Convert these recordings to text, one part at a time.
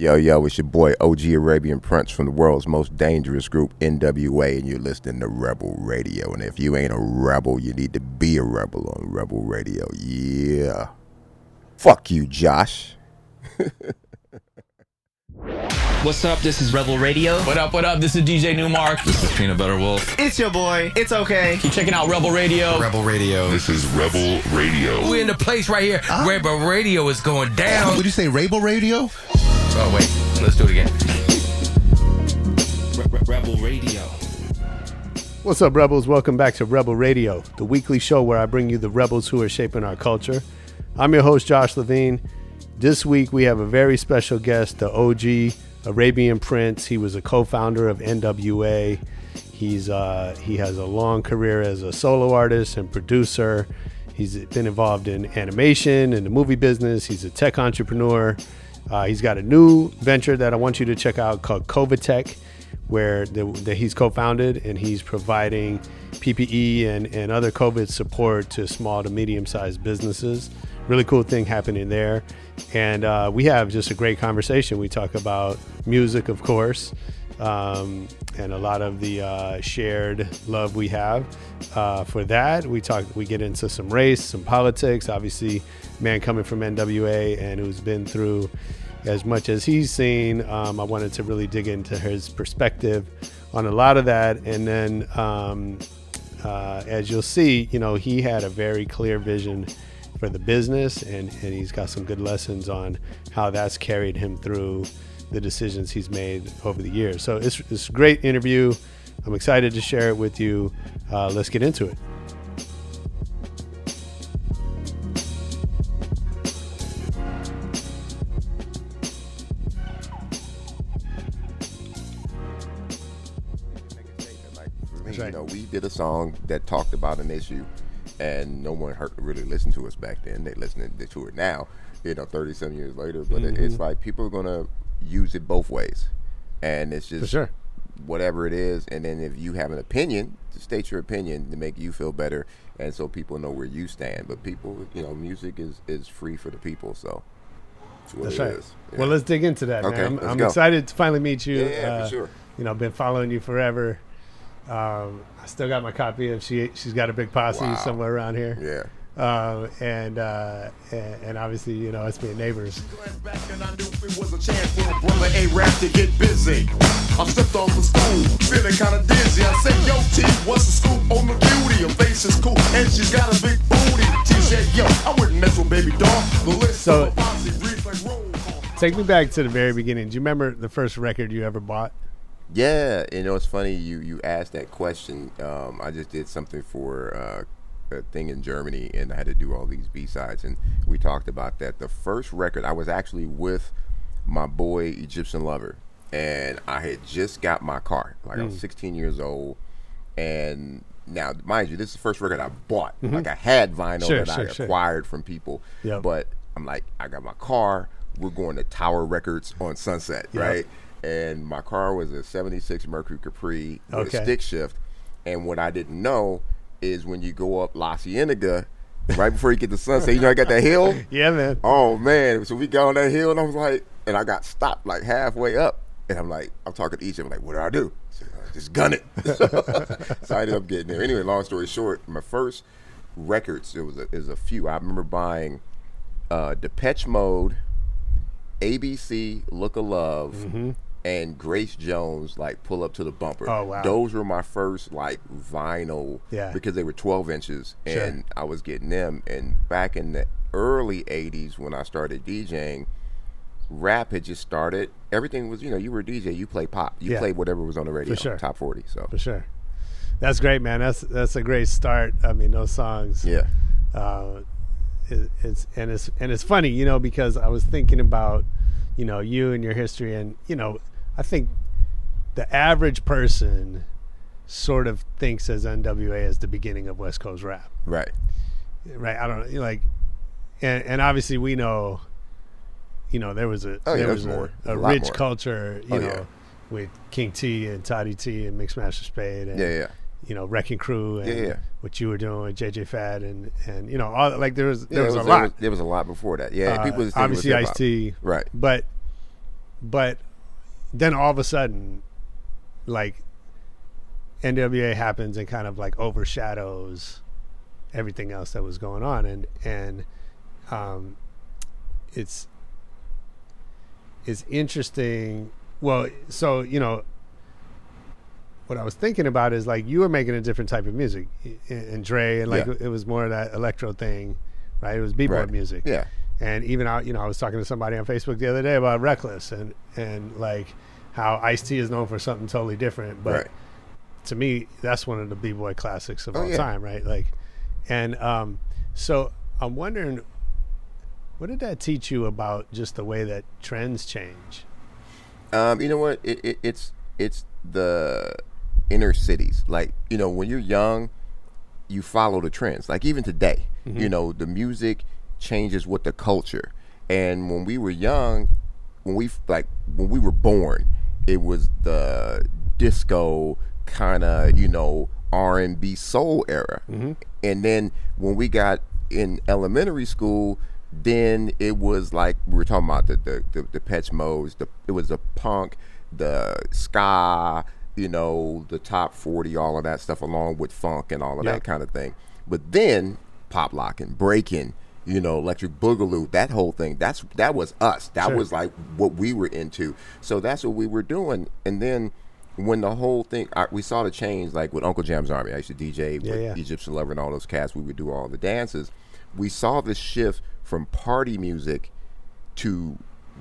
Yo, yo, it's your boy OG Arabian Prince from the world's most dangerous group, NWA, and you're listening to Rebel Radio. And if you ain't a rebel, you need to be a rebel on Rebel Radio. Yeah. Fuck you, Josh. What's up? This is Rebel Radio. What up, what up? This is DJ Nu-Mark. This is Peanut Butter Wolf. It's your boy. It's okay. Keep checking out Rebel Radio. Rebel Radio. This is Rebel Radio. We're in the place right here. Ah. Rebel Radio is going down. Would you say, Rebel Radio? Oh, wait. Let's do it again. Rebel Radio. What's up, Rebels? Welcome back to Rebel Radio, the weekly show where I bring you the rebels who are shaping our culture. I'm your host, Josh Levine. This week we have a very special guest, the OG Arabian Prince. He was a co-founder of NWA. He's uh, he has a long career as a solo artist and producer. He's been involved in animation and the movie business. He's a tech entrepreneur. Uh, he's got a new venture that I want you to check out called Covitech, where that he's co-founded and he's providing PPE and, and other COVID support to small to medium-sized businesses. Really cool thing happening there. And uh, we have just a great conversation. We talk about music, of course, um, and a lot of the uh, shared love we have uh, for that. We talk, we get into some race, some politics. Obviously, man coming from NWA and who's been through as much as he's seen. Um, I wanted to really dig into his perspective on a lot of that, and then um, uh, as you'll see, you know, he had a very clear vision for the business, and, and he's got some good lessons on how that's carried him through the decisions he's made over the years. So it's, it's a great interview. I'm excited to share it with you. Uh, let's get into it. You know, we did a song that talked about an issue, and no one heard, really listened to us back then. They listening to it now, you know, thirty some years later. But it, it's like people are gonna use it both ways, and it's just sure. whatever it is. And then if you have an opinion, to state your opinion to make you feel better, and so people know where you stand. But people, you know, music is is free for the people, so. That's right. is. Well, let's dig into that, Okay, man. I'm, I'm excited to finally meet you. Yeah, yeah, for Uh, sure. You know, I've been following you forever. Um, I still got my copy of she. She's got a big posse Wow. somewhere around here. Yeah. Um, and, uh, and and obviously, you know, us being neighbors. I knew it was a chance for a brother A-Rap to get busy. I stepped off school, feeling kinda dizzy. I said, yo, T, what's the scoop on the beauty? Her face is cool, and she's got a big booty. T said, yo, I wouldn't mess with baby doll. The list So- of a posse reads like roll call. Take me back to the very beginning. Do you remember the first record you ever bought? Yeah, you know it's funny you you asked that question. Um, I just did something for uh, a thing in Germany, and I had to do all these B sides, and we talked about that. The first record I was actually with my boy Egyptian Lover, and I had just got my car. Like I was 16 years old, and now mind you, this is the first record I bought. Like I had vinyl Sure, that sure, I sure. acquired from people, Yep. but I'm like, I got my car. We're going to Tower Records on Sunset, Yep. right? And my car was a '76 Mercury Capri with Okay. a stick shift. And what I didn't know is when you go up La Cienega, right before you get the Sunset, you know, I got that hill. Yeah, man. Oh man! So we got on that hill, and I was like, and I got stopped like halfway up, and I'm like, I'm talking to each of them, like, what do I do? Said, "Uh, Just gun it. so I ended up getting there. Anyway, long story short, my first records, it was a, was a few. I remember buying uh, Depeche Mode, ABC, Look of Love, and Grace Jones like pull up to the bumper. Oh, wow. Those were my first like vinyl Yeah. because they were 12 inches Sure. and I was getting them. And back in the early 80s when I started DJing, rap had just started. Everything was, you know, you were a DJ, you play pop, you Yeah. played whatever was on the radio, sure. top 40. So For sure. That's great, man. That's that's a great start. I mean, those songs. yeah, uh, it, it's and it's and it's funny, you know, because I was thinking about, you know, you and your history, and you know, I think the average person sort of thinks as NWA as the beginning of West Coast rap, right. right? I don't know, like, and and obviously we know, you know, there was a Oh, there there's was a, a a rich more. culture, you Oh, know. yeah. With King T and Toddy T and Mixmaster Spade and Yeah, yeah. you know Wrecking Crew and Yeah, yeah. what you were doing with JJ Fad and and you know all like there was Yeah, there was, it a there lot. was, there was a lot before that. Yeah, Uh, people just think it was obviously. Ice T, Right. but but then all of a sudden, like NWA happens and kind of like overshadows everything else that was going on, and and um, it's it's interesting. Well, so you know. What I was thinking about is like you were making a different type of music, and, Dre, and like Yeah. it was more of that electro thing, right? It was b-boy Right. music, Yeah. And even out, you know, I was talking to somebody on Facebook the other day about Reckless and and like how Ice T is known for something totally different, but Right. to me, that's one of the b boy classics of Oh, all yeah. time, right? Like, and um, so I'm wondering, what did that teach you about just the way that trends change? Um, you know what? It, it, it's it's the inner cities. Like you know, when you're young, you follow the trends. Like even today, you know, the music changes with the culture. And when we were young, when we like when we were born, it was the disco kind of you know R and B soul era. Mm-hmm. And then when we got in elementary school, then it was like we were talking about the the the, the Pet Modes. The it was the punk, the ska, you know, the top forty, all of that stuff, along with funk and all of Yeah. that kind of thing. But then pop locking, breaking, you know, electric boogaloo, that whole thing. That's that was us. That Sure. was like what we were into. So that's what we were doing. And then when the whole thing, I, we saw the change, like with Uncle Jam's Army. I used to DJ Yeah, with yeah. Egyptian Lover and all those cats. We would do all the dances. We saw the shift from party music to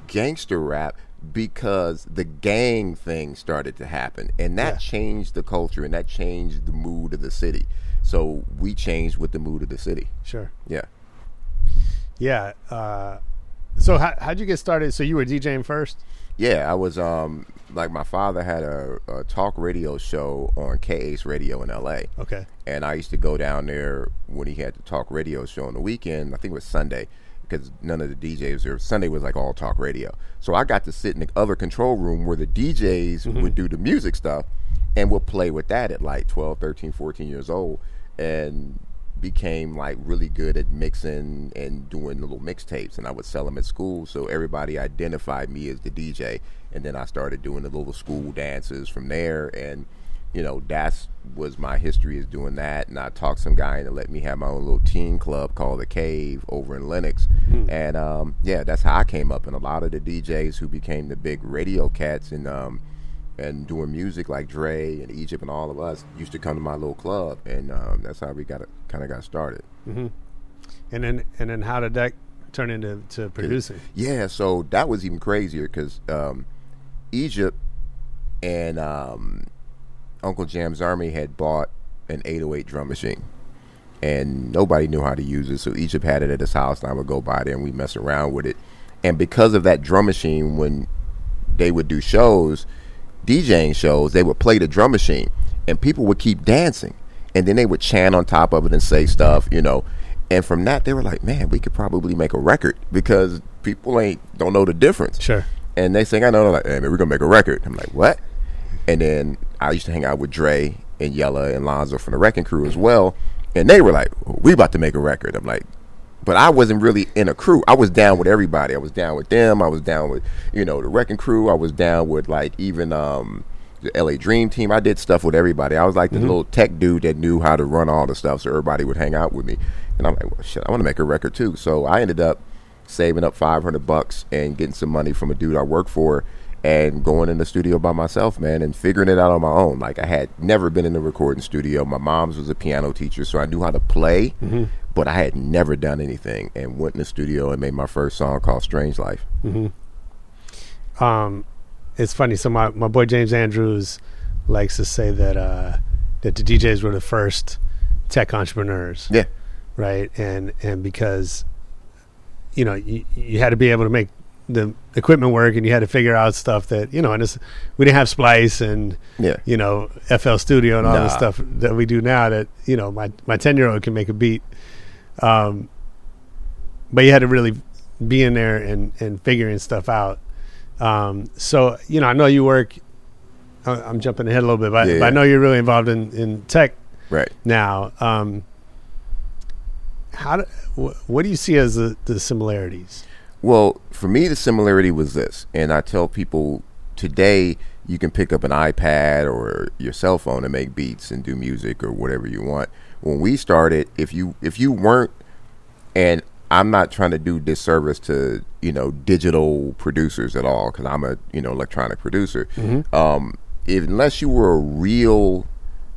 gangster rap because the gang thing started to happen and that Yeah. changed the culture and that changed the mood of the city so we changed with the mood of the city Sure. yeah Yeah. Uh, so how how'd you get started? So you were DJing first? yeah i was um like my father had a, a talk radio show on KA's radio in la Okay. and I used to go down there when he had the talk radio show on the weekend. I think it was Sunday because none of the DJs there. Sunday was like all talk radio, so I got to sit in the other control room where the DJs would do the music stuff, and we'd play with that at like 12, 13, 14 years old, and became like really good at mixing and doing little mixtapes and I would sell them at school so everybody identified me as the DJ and then I started doing the little school dances from there and you know, that's was my history is doing that. And I talked some guy into let me have my own little teen club called the Cave over in Lennox. And um, yeah, that's how I came up. And a lot of the DJs who became the big radio cats and um, and doing music like Dre and Egypt and all of us used to come to my little club, and um, that's how we got it, kind of got started. And then and then how did that turn into to producing? Yeah, so that was even crazier because um, Egypt and um, Uncle Jam's Army had bought an 808 drum machine, and nobody knew how to use it. So Egypt had it at his house, and I would go by there and we mess around with it. And because of that drum machine, when they would do shows, DJing shows, they would play the drum machine, and people would keep dancing, and then they would chant on top of it and say stuff, you know. And from that, they were like, "Man, we could probably make a record because people ain't don't know the difference." Sure. And they think I know, they're like, "Hey, man, we're gonna make a record." I'm like, "What?" And then I used to hang out with Dre and Yella and Lonzo from the Wrecking Crew as well, and they were like, "We about to make a record." I'm like, but I wasn't really in a crew. I was down with everybody. I was down with them. I was down with you know the Wrecking Crew. I was down with like even um, the LA Dream Team. I did stuff with everybody. I was like the little tech dude that knew how to run all the stuff, so everybody would hang out with me. And I'm like, well, shit, I want to make a record too. So I ended up saving up 500 bucks and getting some money from a dude I worked for. And going in the studio by myself, man, and figuring it out on my own. Like I had never been in the recording studio. My mom's was a piano teacher, so I knew how to play, but I had never done anything. And went in the studio and made my first song called "Strange Life." um, it's funny. So my, my boy James Andrews likes to say that uh, that the DJs were the first tech entrepreneurs, Yeah, right? And and because you know you, you had to be able to make the equipment work, and you had to figure out stuff that you know. And it's, we didn't have Splice and yeah, you know FL Studio and all Nah. stuff that we do now. That you know my my ten year old can make a beat, um, but you had to really be in there and and figuring stuff out. Um, so you know I know you work. I'm jumping ahead a little bit, but, Yeah, but I know you're really involved in in tech right. now. Um, how do, wh- what do you see as the, the similarities? Well, for me, the similarity was this, and I tell people today you can pick up an iPad or your cell phone and make beats and do music or whatever you want. When we started, if you if you weren't, and I'm not trying to do disservice to you know digital producers at all because I'm a you know electronic producer. Um, if, unless you were a real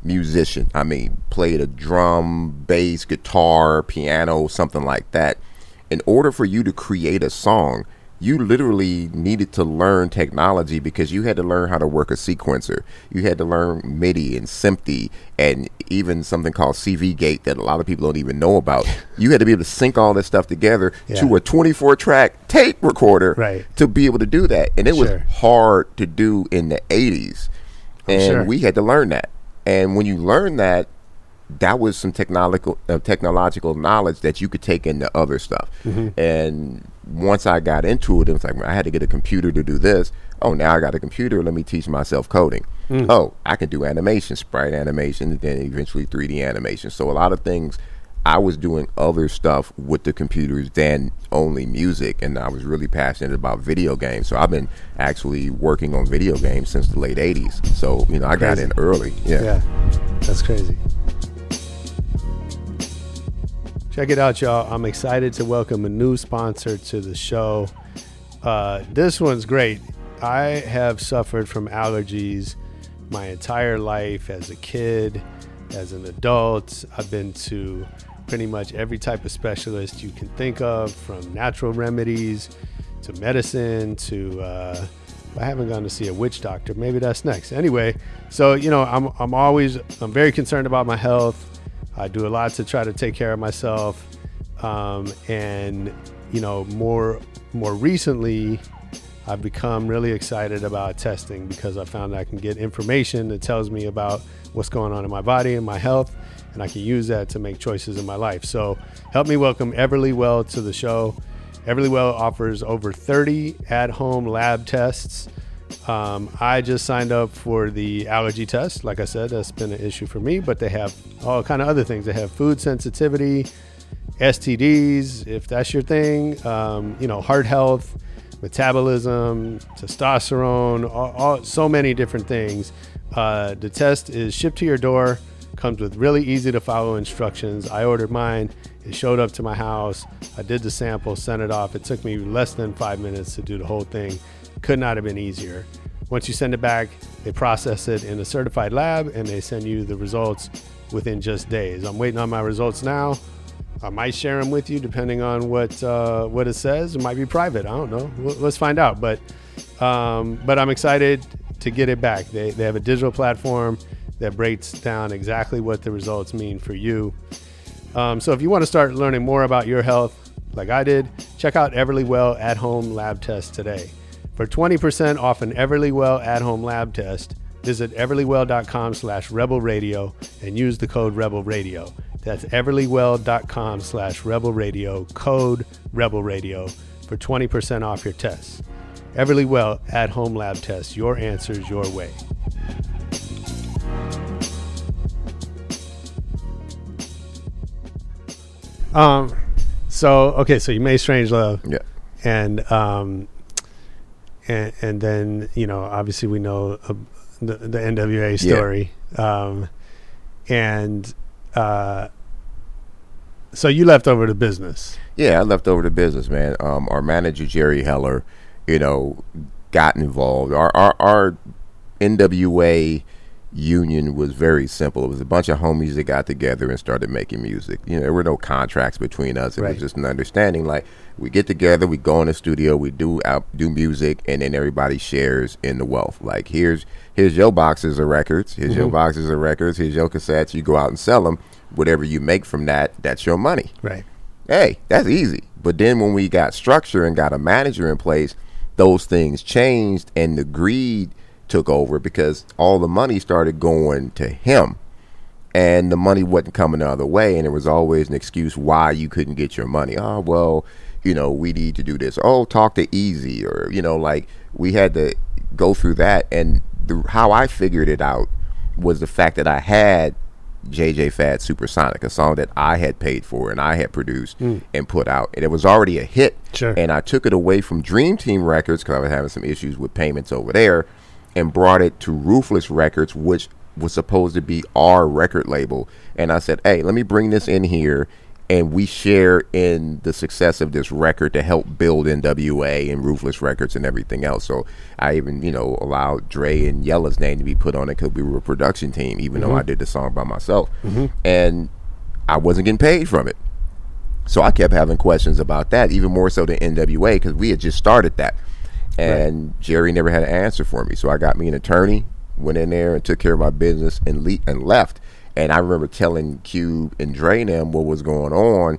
musician, I mean, played a drum, bass, guitar, piano, something like that. In order for you to create a song, you literally needed to learn technology because you had to learn how to work a sequencer. You had to learn MIDI and SMPTE and even something called CV Gate that a lot of people don't even know about. You had to be able to sync all this stuff together Yeah. to a 24 track tape recorder Right. to be able to do that. And it Sure. was hard to do in the 80s. And sure. we had to learn that. And when you learn that, that was some technological uh, technological knowledge that you could take into other stuff. And once I got into it, it was like I had to get a computer to do this. Oh, now I got a computer. Let me teach myself coding. Oh, I can do animation, sprite animation, and then eventually 3D animation. So a lot of things. I was doing other stuff with the computers than only music, and I was really passionate about video games. So I've been actually working on video games since the late '80s. So you know, I got in early. Yeah, that's crazy. Check it out, y'all. I'm excited to welcome a new sponsor to the show. Uh, this one's great. I have suffered from allergies my entire life as a kid, as an adult. I've been to pretty much every type of specialist you can think of, from natural remedies to medicine to. Uh, I haven't gone to see a witch doctor. Maybe that's next. Anyway, so you know, I'm I'm always I'm very concerned about my health. I do a lot to try to take care of myself, um, and you know, more more recently, I've become really excited about testing because I found that I can get information that tells me about what's going on in my body and my health, and I can use that to make choices in my life. So, help me welcome Everlywell to the show. Everlywell offers over 30 at home lab tests. Um, I just signed up for the allergy test. Like I said, that's been an issue for me, but they have all kind of other things. They have food sensitivity, STDs, if that's your thing, um, you know, heart health, metabolism, testosterone, all, all, so many different things. Uh, the test is shipped to your door, comes with really easy to follow instructions. I ordered mine, it showed up to my house. I did the sample, sent it off. It took me less than five minutes to do the whole thing. Could not have been easier. Once you send it back, they process it in a certified lab and they send you the results within just days. I'm waiting on my results now. I might share them with you depending on what uh, what it says. It might be private. I don't know. Let's find out. But um, but I'm excited to get it back. They they have a digital platform that breaks down exactly what the results mean for you. Um, so if you want to start learning more about your health, like I did, check out Everlywell at Home Lab Test today. For 20% off an Everlywell at Home Lab Test, visit everlywell.com slash rebel radio and use the code rebel radio. That's everlywell.com slash rebel radio, code rebel radio for 20% off your tests. Everlywell at Home Lab Test, your answers your way. Um, so okay, so you made Strange Love, Yeah. and um, and and then you know obviously we know uh, the the NWA Yeah. story, um, and uh, so you left over the business. Yeah, I left over the business, man. Um, our manager Jerry Heller, you know, got involved. Our our, our NWA union was very simple. It was a bunch of homies that got together and started making music. You know, there were no contracts between us. It Right. was just an understanding. Like we get together, we go in the studio, we do out do music, and then everybody shares in the wealth. Like here's here's your boxes of records, here's your mm-hmm. boxes of records, here's your cassettes. You go out and sell them. Whatever you make from that, that's your money Right. hey, that's easy. But then when we got structure and got a manager in place, those things changed and the greed took over because all the money started going to him. And the money wasn't coming the other way, and there was always an excuse why you couldn't get your money. Oh, well, you know, we need to do this. Oh, talk to Eazy, or you know, like we had to go through that. And the, how I figured it out was the fact that I had JJ Fad Supersonic, a song that I had paid for and I had produced hmm. and put out, and it was already a hit. Sure. And I took it away from Dream Team Records because I was having some issues with payments over there, and brought it to Ruthless Records, which was supposed to be our record label. And I said, "Hey, let me bring this in here." And we share in the success of this record to help build NWA and Ruthless Records and everything else. So I even, you know, allowed Dre and Yella's name to be put on it because we were a production team, even though I mm-hmm. did the song by myself. Mm-hmm. And I wasn't getting paid from it. So I kept having questions about that, even more so than NWA, because we had just started that. And Jerry never had an answer for me. So I got me an attorney, went in there and took care of my business and le- and left. And I remember telling Cube and Dre and them what was going on.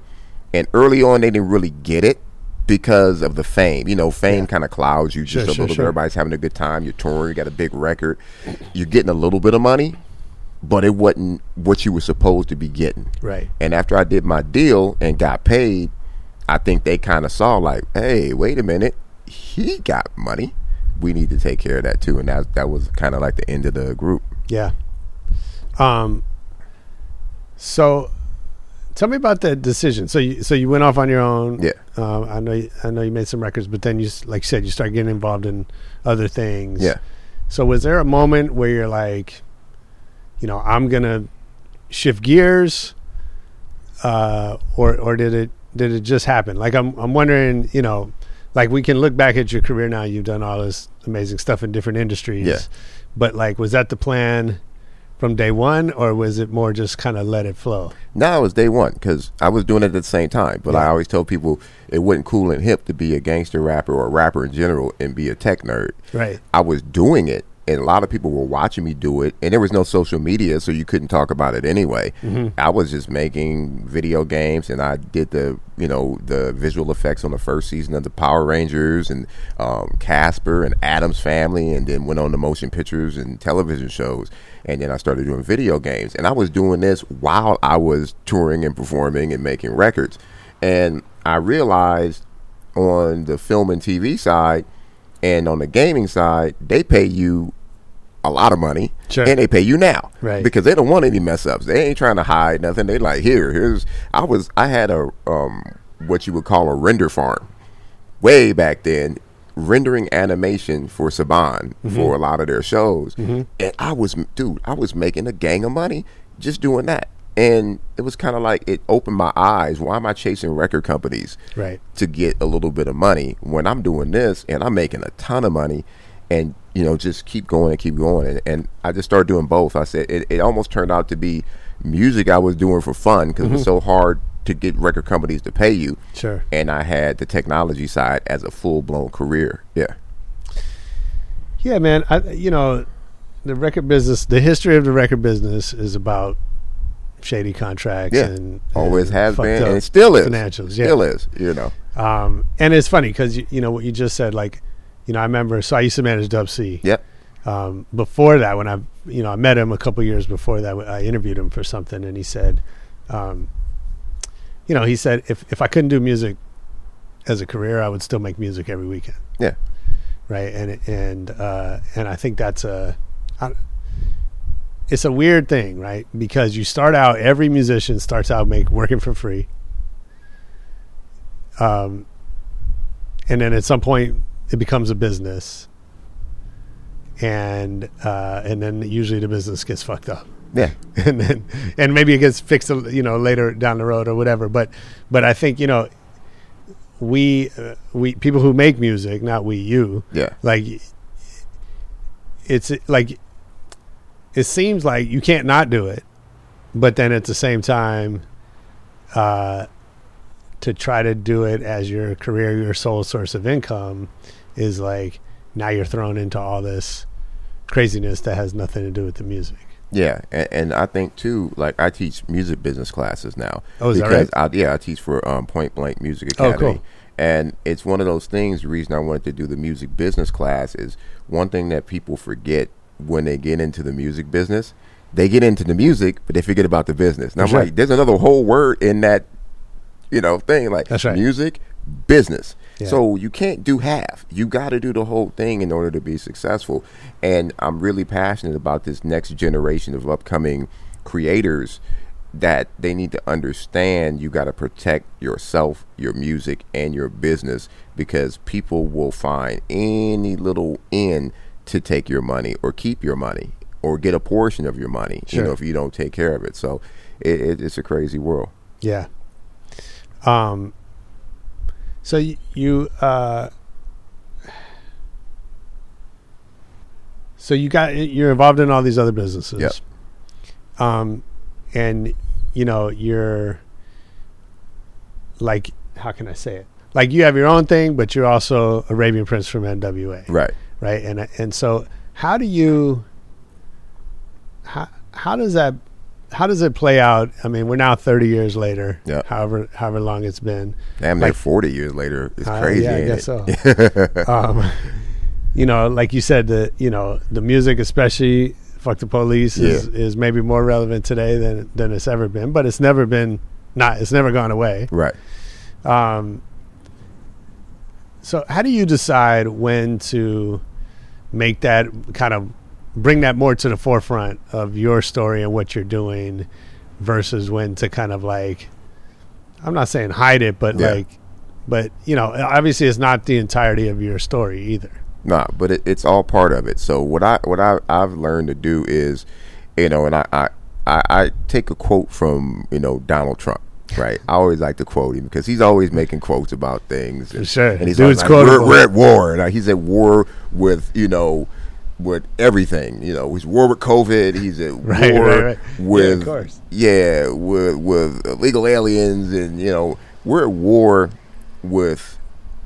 And early on, they didn't really get it because of the fame. You know, fame kind of clouds you just Sure, a sure, little sure. bit. Everybody's having a good time. You're touring, you got a big record. You're getting a little bit of money, but it wasn't what you were supposed to be getting. Right. And after I did my deal and got paid, I think they kind of saw like, hey, wait a minute, he got money. We need to take care of that too. And that that was kind of like the end of the group. Yeah. Um. So, tell me about the decision. So you so you went off on your own. Yeah. Um, I know you, I know you made some records, but then you like you said you started getting involved in other things. Yeah. So was there a moment where you're like, you know, I'm gonna shift gears, uh, or or did it did it just happen? Like I'm I'm wondering, you know, like we can look back at your career now. You've done all this amazing stuff in different industries. Yeah. But like, was that the plan from day one, or was it more just kind of let it flow? No, it was day one because I was doing it at the same time. But I always tell people it wasn't cool and hip to be a gangster rapper or a rapper in general and be a tech nerd. Right. I was doing it, and a lot of people were watching me do it, and there was no social media, so you couldn't talk about it anyway. I was just making video games, and I did the you know the visual effects on the first season of the Power Rangers and um, Casper and Addams Family, and then went on to motion pictures and television shows, and then I started doing video games, and I was doing this while I was touring and performing and making records, and I realized on the film and TV side and on the gaming side, they pay you a lot of money, Sure. and they pay you now, Right. Because they don't want any mess ups. They ain't trying to hide nothing. They like here, here's. I was, I had a um, what you would call a render farm, way back then, rendering animation for Saban for a lot of their shows, and I was, dude, I was making a gang of money just doing that. And it was kind of like it opened my eyes. Why am I chasing record companies? Right. to get a little bit of money when I'm doing this and I'm making a ton of money and you know just keep going and keep going and, and I just started doing both I said it, it almost turned out to be music I was doing for fun because it was so hard to get record companies to pay you Sure. and I had the technology side as a full-blown career yeah Yeah, man. I you know, the record business, the history of the record business is about shady contracts yeah and always and has been and still is financials. Yeah. still is you know Um, and it's funny because you, you know what you just said. Like, you know, I remember. So I used to manage Dub C. yep Um, before that, when I, you know, I met him a couple years before that. I interviewed him for something, and he said, um, you know, he said if if I couldn't do music as a career, I would still make music every weekend. yeah right and and uh and i think that's a I, it's a weird thing right because you start out every musician starts out make working for free um and then at some point it becomes a business and uh and then usually the business gets fucked up yeah and then and maybe it gets fixed you know later down the road or whatever but but i think you know we uh, we people who make music, not we you. Yeah. Like it's like it seems like you can't not do it, but then at the same time, uh, to try to do it as your career, your sole source of income, is like now you're thrown into all this craziness that has nothing to do with the music. Yeah, and, and I think too, like I teach music business classes now. Oh, is that because right? I, yeah, I teach for um, Point Blank Music Oh, Academy. cool. And it's one of those things. The reason I wanted to do the music business class is one thing that people forget when they get into the music business. They get into the music, but they forget about the business. And I'm sure. like, there's another whole word in that, you know, thing like That's right. music, business. Yeah. So you can't do half. You got to do the whole thing in order to be successful. And I'm really passionate about this next generation of upcoming creators that they need to understand you got to protect yourself, your music, and your business because people will find any little in to take your money or keep your money or get a portion of your money, you know, if you don't take care of it. So it, it, it's a crazy world. Yeah. Um. So y- you uh. So you got you're involved in all these other businesses. Yep. Um, and you know you're like how can I say it? Like you have your own thing, but you're also Arabian Prince from NWA Right. right? And and so how do you how how does that how does it play out? I mean, we're now 30 years later. Yeah. However however long it's been. Damn, Like- 40 years later. It's Uh, crazy. yeah, I guess it? so. um, you know, like you said, the you know the music, especially "Fuck the Police," is, is maybe more relevant today than than it's ever been. But it's never been not. It's never gone away. Right. Um, so how do you decide when to make that kind of bring that more to the forefront of your story and what you're doing versus when to kind of like I'm not saying hide it, but Yeah. like but you know, obviously it's not the entirety of your story either. Nah, but it, it's all part of it. So what I what I I've learned to do is, you know, and I I, I, I take a quote from you know Donald Trump. Right, I always like to quote him because he's always making quotes about things. And, sure. and he's Dude's like, we're, we're at war, and he's at war with you know, with everything. You know, he's war with COVID. He's at Right, war right, right. Yeah, of with course. yeah, with with illegal aliens, and you know, we're at war with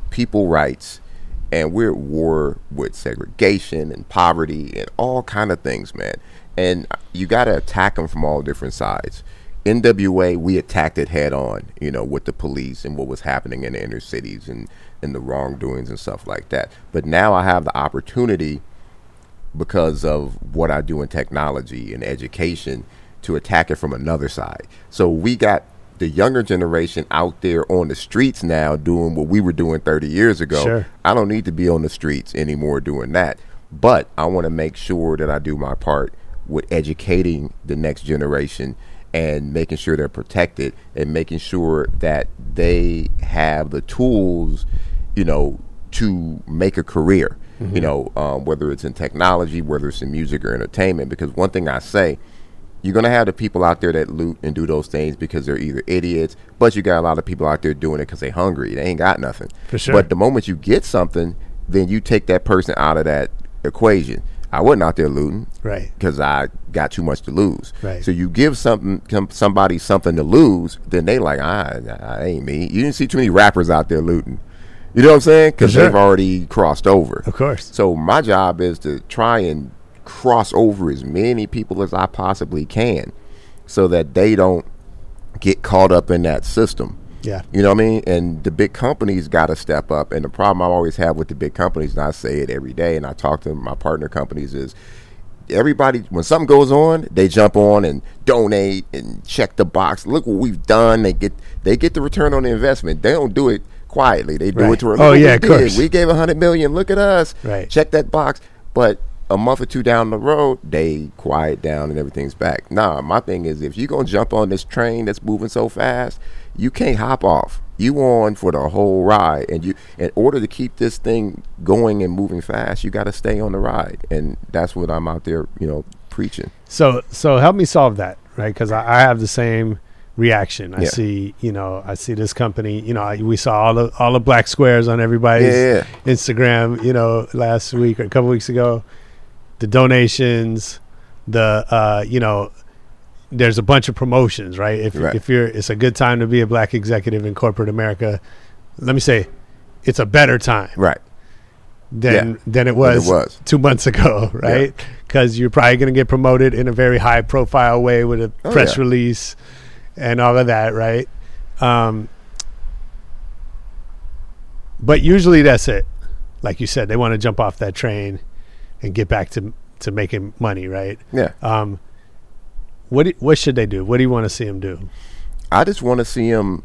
people rights and we're at war with segregation and poverty and all kind of things man and you got to attack them from all different sides nwa we attacked it head on you know with the police and what was happening in the inner cities and and the wrongdoings and stuff like that but now i have the opportunity because of what I do in technology and education to attack it from another side. So we got the younger generation out there on the streets now doing what we were doing 30 years ago. Sure. I don't need to be on the streets anymore doing that. But I want to make sure that I do my part with educating the next generation and making sure they're protected and making sure that they have the tools, you know, to make a career. You know, um, whether it's in technology, whether it's in music or entertainment. Because one thing I say, you're gonna have the people out there that loot and do those things because they're either idiots, but you got a lot of people out there doing it because they're hungry. They ain't got nothing. For sure. But the moment you get something, then you take that person out of that equation. I wasn't out there looting, Right. Because I got too much to lose. Right. So you give something, somebody something to lose, then they like, ah, I ain't me. You didn't see too many rappers out there looting. You know what I'm saying? Because sure. they've already crossed over. Of course. So my job is to try and cross over as many people as I possibly can, so that they don't get caught up in that system. Yeah. You know what I mean? And the big companies got to step up. And the problem I always have with the big companies, and I say it every day, and I talk to my partner companies, is everybody when something goes on, they jump on and donate and check the box. Look what we've done. They get they get the return on the investment. They don't do it quietly. They do Right. it to Oh, look what yeah, we of did. course. We gave a hundred million. Look at us. Right. Check that box. But a month or two down the road, they quiet down and everything's back. Nah, my thing is if you're gonna jump on this train that's moving so fast, you can't hop off. You on for the whole ride, and you in order to keep this thing going and moving fast, you got to stay on the ride, and that's what I'm out there, you know, preaching. So so help me solve that, right? Because I, I have the same reaction. I Yeah. see, you know, I see this company. You know, I, we saw all the all the black squares on everybody's Yeah, yeah, Instagram. You know, last week or a couple weeks ago, the donations, the uh, you know, there's a bunch of promotions, right? If Right. if you're, it's a good time to be a black executive in corporate America. Let me say, it's a better time Right. than than it it was, was. two months ago, right? Because you're probably going to get promoted in a very high profile way with a Oh, press release and all of that, right? Um, but usually that's it. Like you said, they want to jump off that train and get back to to making money, right? Yeah. Um, what what should they do? What do you want to see them do? I just want to see them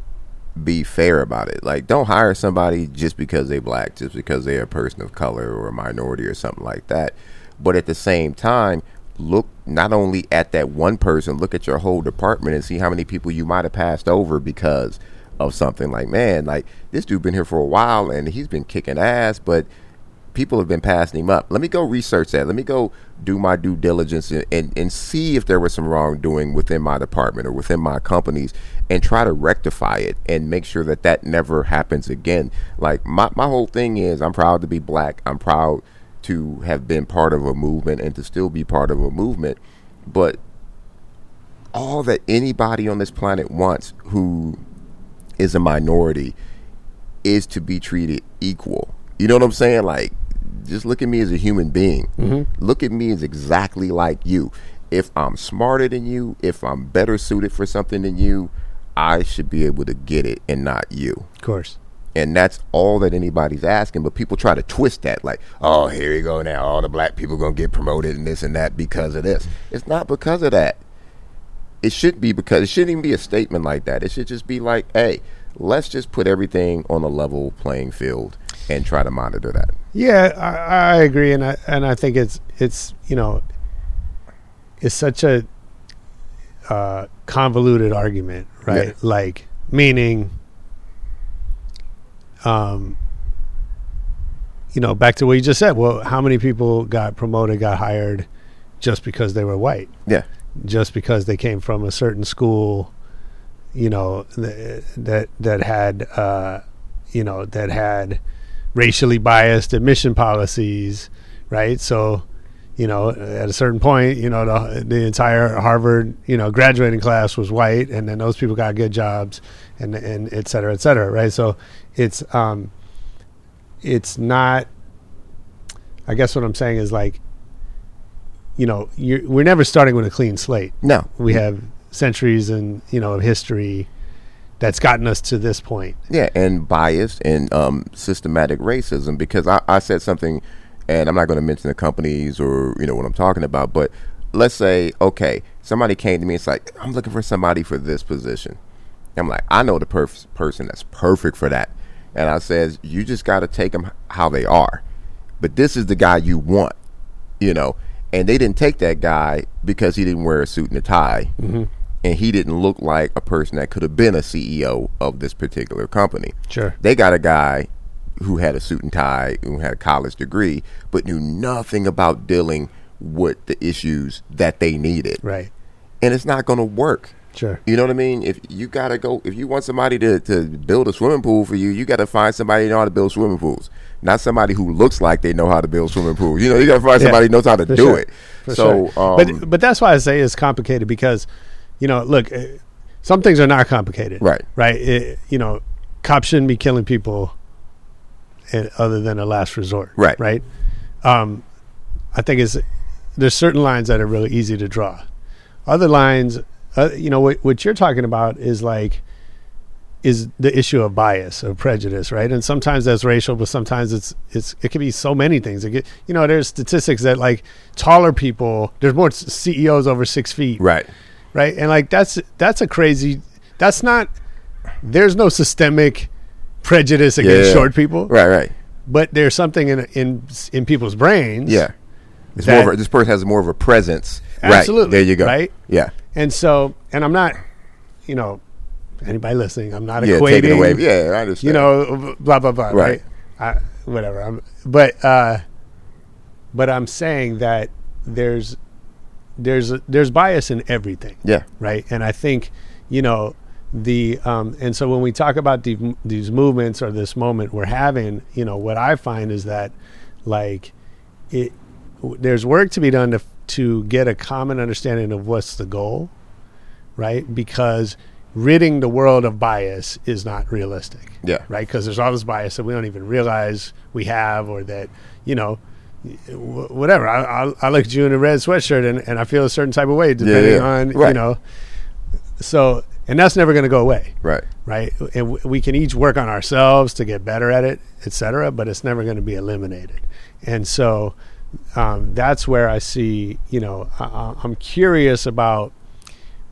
be fair about it. Like, don't hire somebody just because they black, just because they're a person of color or a minority or something like that. But at the same time, look not only at that one person, look at your whole department and see how many people you might have passed over because of something. Like, man, like this dude been here for a while and he's been kicking ass, but people have been passing him up. Let me go research that. Let me go do my due diligence and, and, and see if there was some wrongdoing within my department or within my companies and try to rectify it and make sure that that never happens again. Like, my, my whole thing is I'm proud to be black. I'm proud to have been part of a movement and to still be part of a movement. But all that anybody on this planet wants who is a minority is to be treated equal. You know what I'm saying? Like, just look at me as a human being. Mm-hmm. Look at me as exactly like you. If I'm smarter than you, if I'm better suited for something than you, I should be able to get it and not you. Of course. And that's all that anybody's asking. But people try to twist that, like, oh, here you go now. All the black people gonna get promoted and this and that because of this. It's not because of that. It should be because it shouldn't even be a statement like that. It should just be like, hey, let's just put everything on a level playing field and try to monitor that. Yeah, I, I agree, and I and I think it's it's you know, it's such a uh, convoluted argument, right? Yeah. Like meaning, um, you know, back to what you just said. Well, how many people got promoted, got hired, just because they were white, Yeah. just because they came from a certain school, you know, th- that that had, uh, you know, that had racially biased admission policies, right? So, you know, at a certain point, you know, the, the entire Harvard, you know, graduating class was white, and then those people got good jobs, and and et cetera, et cetera, right? So, it's um, it's not. I guess what I'm saying is like, you know, you're, we're never starting with a clean slate. No. We have centuries and you know of history that's gotten us to this point. Yeah, and biased and um, systematic racism. Because I, I said something, and I'm not going to mention the companies or you know what I'm talking about, but let's say okay, somebody came to me. It's like I'm looking for somebody for this position. I'm like, I know the perf- person that's perfect for that, and I says you just got to take them how they are. But this is the guy you want, you know. And they didn't take that guy because he didn't wear a suit and a tie mm-hmm. and he didn't look like a person that could have been a CEO of this particular company. Sure. They got a guy who had a suit and tie, who had a college degree, but knew nothing about dealing with the issues that they needed. Right. And it's not going to work. Sure. You know what I mean? If you got to go, if you want somebody to, to build a swimming pool for you, you got to find somebody who know how to build swimming pools. Not somebody who looks like they know how to build swimming pools. You know, you got to find Yeah, somebody who knows how to do sure. it. For so, sure. um, but but that's why I say it's complicated because, you know, look, uh, some things are not complicated. Right. Right. It, you know, cops shouldn't be killing people, other than a last resort. Right. Right. Um, I think it's there's certain lines that are really easy to draw. Other lines, uh, you know, what, what you're talking about is like is the issue of bias of prejudice, right? And sometimes that's racial, but sometimes it's it's it can be so many things. It get, you know, there's statistics that like taller people, there's more CEOs over six feet, right. right? And like that's that's a crazy. That's not. There's no systemic prejudice against Yeah. short people, Right, right. but there's something in in in people's brains, Yeah. It's more of a, this person has more of a presence. Absolutely, Right. There you go. right? Yeah. And so, and I'm not, you know, anybody listening, I'm not Yeah. equating, Taking away. Yeah, I understand. you know, blah blah blah, right? Right. I, whatever. I'm, but uh, but I'm saying that there's there's there's bias in everything, Yeah. right? And I think you know, the um, and so when we talk about the, these movements or this moment we're having, you know, what I find is that like it w- there's work to be done to to get a common understanding of what's the goal, right? Because ridding the world of bias is not realistic. Yeah. Right? Because there's all this bias that we don't even realize we have or that, you know, wh- whatever. I, I, I look at you in a red sweatshirt and, and I feel a certain type of way depending yeah. on, you know. So, and that's never going to go away Right. right? And w- we can each work on ourselves to get better at it, et cetera, but it's never going to be eliminated. And so um, that's where I see, you know, I- I'm curious about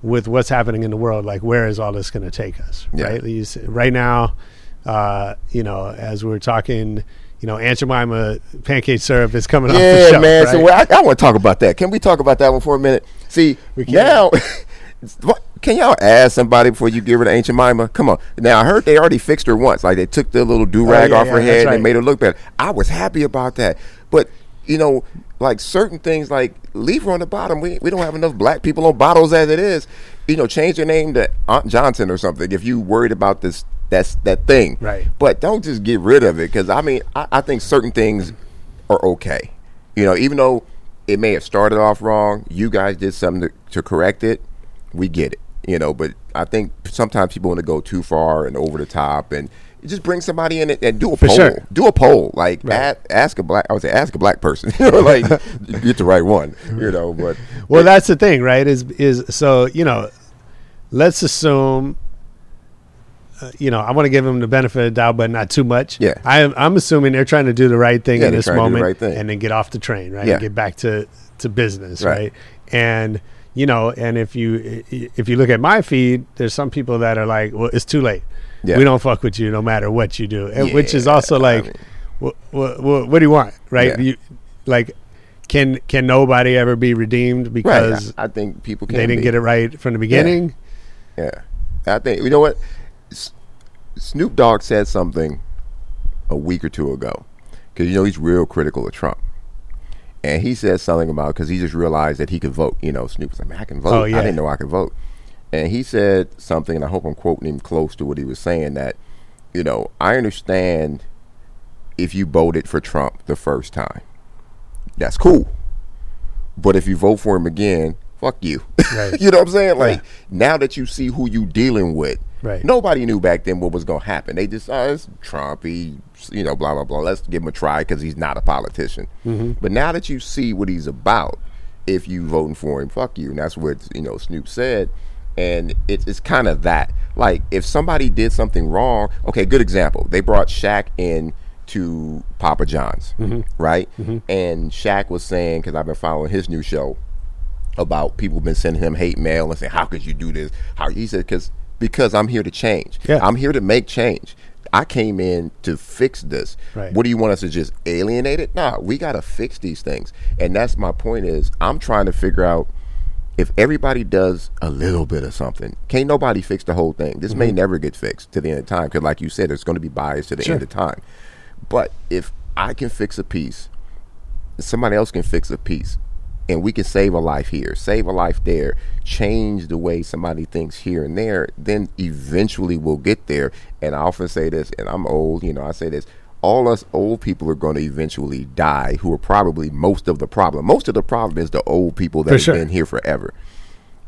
with what's happening in the world, like where is all this going to take us, Yeah. right? S- Right now, uh, you know, as we're talking, you know, Aunt Jemima pancake syrup is coming off the Yeah, shelf, man. right? So I, I want to talk about that. Can we talk about that one for a minute? See, We now, what- can y'all ask somebody before you give her to Ancient Mima? Come on. Now I heard they already fixed her once. Like they took the little do rag Oh, yeah, off yeah, her head and made her look better. I was happy about that. But you know, like certain things, like leave her on the bottom. We we don't have enough black people on bottles as it is. You know, change your name to Aunt Johnson or something if you worried about this. That's that thing. Right. But don't just get rid of it because I mean I, I think certain things are okay. You know, even though it may have started off wrong, you guys did something to, to correct it. We get it. You know, but I think sometimes people want to go too far and over the top and just bring somebody in and, and do a For poll. sure. Do a poll. Like Right. a- ask a black I would say ask a black person. you know, like get the right one. You know, but Well, that's the thing, right? Is is so you know, let's assume. Uh, you know, I want to give them the benefit of the doubt, but not too much. Yeah. I am. I'm assuming they're trying to do the right thing Yeah, in this trying to do the moment, right and then get off the train, right? Yeah. And get back to to business, Right. right? And you know, and if you if you look at my feed, there's some people that are like, "Well, it's too late. Yeah. We don't fuck with you no matter what you do," and, which is Yeah, also I like, mean- what, what, what do you want, right? Yeah. You, like, can can nobody ever be redeemed right. because I, I think people can they didn't be. get it right from the beginning? Yeah, I think you know what. S- Snoop Dogg said something a week or two ago because you know he's real critical of Trump, and he said something about because he just realized that he could vote. You know, Snoop was like, "Man, I can vote. Oh, yeah. I didn't know I could vote," and he said something, and I hope I'm quoting him close to what he was saying that, you know, I understand if you voted for Trump the first time, that's cool, but if you vote for him again. Fuck you. Right. you know what I'm saying? Like Yeah. now that you see who you dealing with, Right. Nobody knew back then what was going to happen. They just, oh, it's Trump. He, you know, blah blah blah. Let's give him a try because he's not a politician. Mm-hmm. But now that you see what he's about, if you voting for him, fuck you. And that's what you know Snoop said. And it's it's kind of that. Like if somebody did something wrong, okay, good example. They brought Shaq in to Papa John's, Mm-hmm. right? And Shaq was saying because I've been following his new show about people been sending him hate mail and saying, "How could you do this?" How he said, "Because because I'm here to change. Yeah. I'm here to make change. I came in to fix this. Right. What do you want us to just alienate it? Nah, we got to fix these things. And that's my point. Is I'm trying to figure out if everybody does a little bit of something, can't nobody fix the whole thing. This may mm-hmm. never get fixed to the end of time because, like you said, there's going to be bias to the Sure. end of time. But if I can fix a piece, somebody else can fix a piece and we can save a life here. Save a life there. Change the way somebody thinks here and there then eventually we'll get there. And i often say this and i'm old you know i say this all us old people are going to eventually die who are probably most of the problem. Most of the problem is the old people that For have sure. been here forever.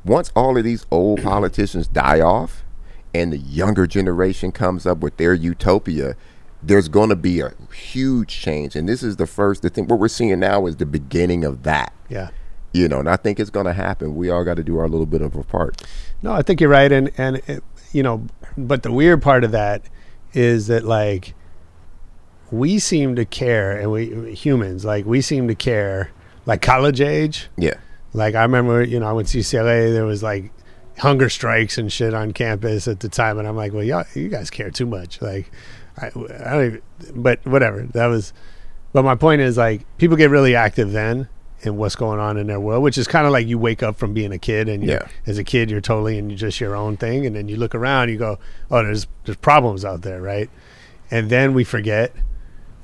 Once all of these old politicians die off and the younger generation comes up with their utopia, there's going to be a huge change. And this is the first, the thing, what we're seeing now is the beginning of that. Yeah. You know, and I think it's going to happen. We all got to do our little bit of a part. No, I think you're right, and and it, you know, but the weird part of that is that like we seem to care, and we humans like we seem to care, like college age. Yeah. Like I remember, you know, I went to UCLA. There was like hunger strikes and shit on campus at the time, and I'm like, well, y'all, you guys care too much. Like, I, I don't even. But whatever. That was. But my point is, like, people get really active then in what's going on in their world, which is kind of like you wake up from being a kid, and you're, Yeah. as a kid, you're totally in just your own thing, and then you look around, you go, oh, there's there's problems out there, right? And then we forget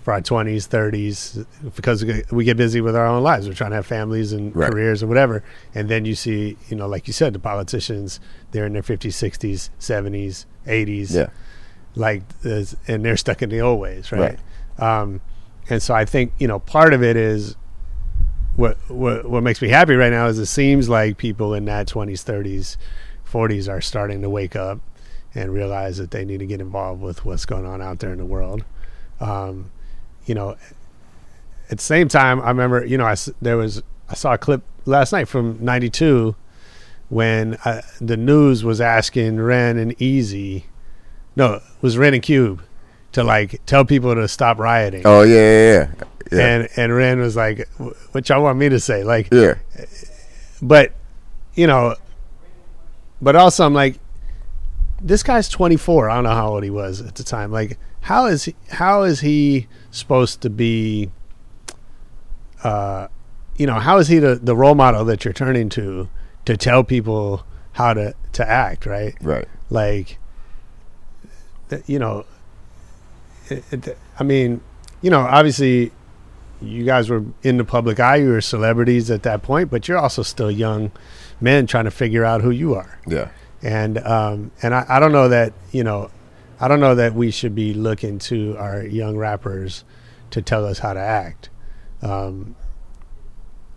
for our 20s, 30s, because we get- we get busy with our own lives. We're trying to have families and Right. careers and whatever. And then you see, you know, like you said, the politicians, they're in their 50s, 60s, 70s, 80s. Yeah. Like, and they're stuck in the old ways, right? Um, and so I think, you know, part of it is what, what, what makes me happy right now is it seems like people in that 20s, 30s, 40s are starting to wake up and realize that they need to get involved with what's going on out there in the world. Um, you know, at the same time, I remember, you know, I there was I saw a clip last night from '92 when uh, the news was asking Ren and Eazy, no, it was Ren and Cube, to like tell people to stop rioting, Oh yeah, yeah, yeah. yeah. and and Ren was like, "What y'all want me to say?" Like, yeah. but you know, but also I'm like, this guy's 24. I don't know how old he was at the time. Like, how is he, how is he supposed to be? Uh, you know, how is he the the role model that you're turning to to tell people how to to act? Right? Right. like you know it, it, i mean you know obviously you guys were in the public eye you were celebrities at that point but you're also still young men trying to figure out who you are. Yeah. and um and i, I don't know that you know i don't know that we should be looking to our young rappers to tell us how to act. Um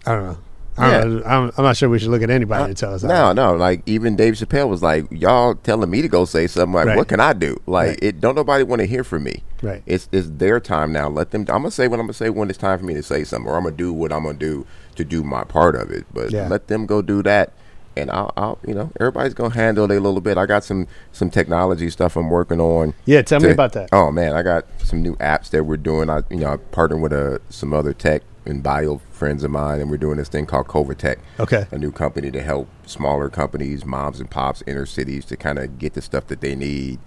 i don't know I don't know. I'm, I'm not sure we should look at anybody to tell us. to Uh, No, no. Like even Dave Chappelle was like, "Y'all telling me to go say something. Like, Right. what can I do? Like, Right. it don't nobody want to hear from me. Right. It's it's their time now. Let them. I'm gonna say what I'm gonna say when it's time for me to say something, or I'm gonna do what I'm gonna do to do my part of it. But Yeah. let them go do that, and I'll, I'll, you know, everybody's gonna handle it a little bit. I got some some technology stuff I'm working on. Yeah, tell me about that. Oh man, I got some new apps that we're doing. I you know I partnered with uh, some other tech and bio friends of mine, and we're doing this thing called Covitech. Okay. a new company to help smaller companies, moms and pops, inner cities to kind of get the stuff that they need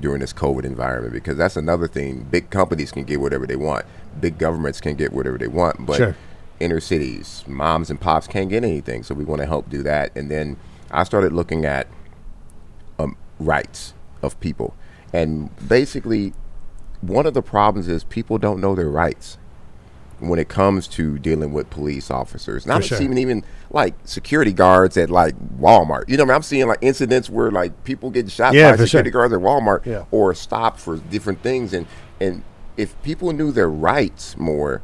during this COVID environment. Because that's another thing. Big companies can get whatever they want. Big governments can get whatever they want, but Sure. inner cities, moms and pops can't get anything. So we want to help do that. And then I started looking at um, rights of people. And basically, one of the problems is people don't know their rights when it comes to dealing with police officers. And I'm sure. seeing even like security guards at like Walmart. You know, what I mean? I'm seeing like incidents where like people get shot Yeah, by security sure. guards at Walmart Yeah. or stopped for different things. And and if people knew their rights more,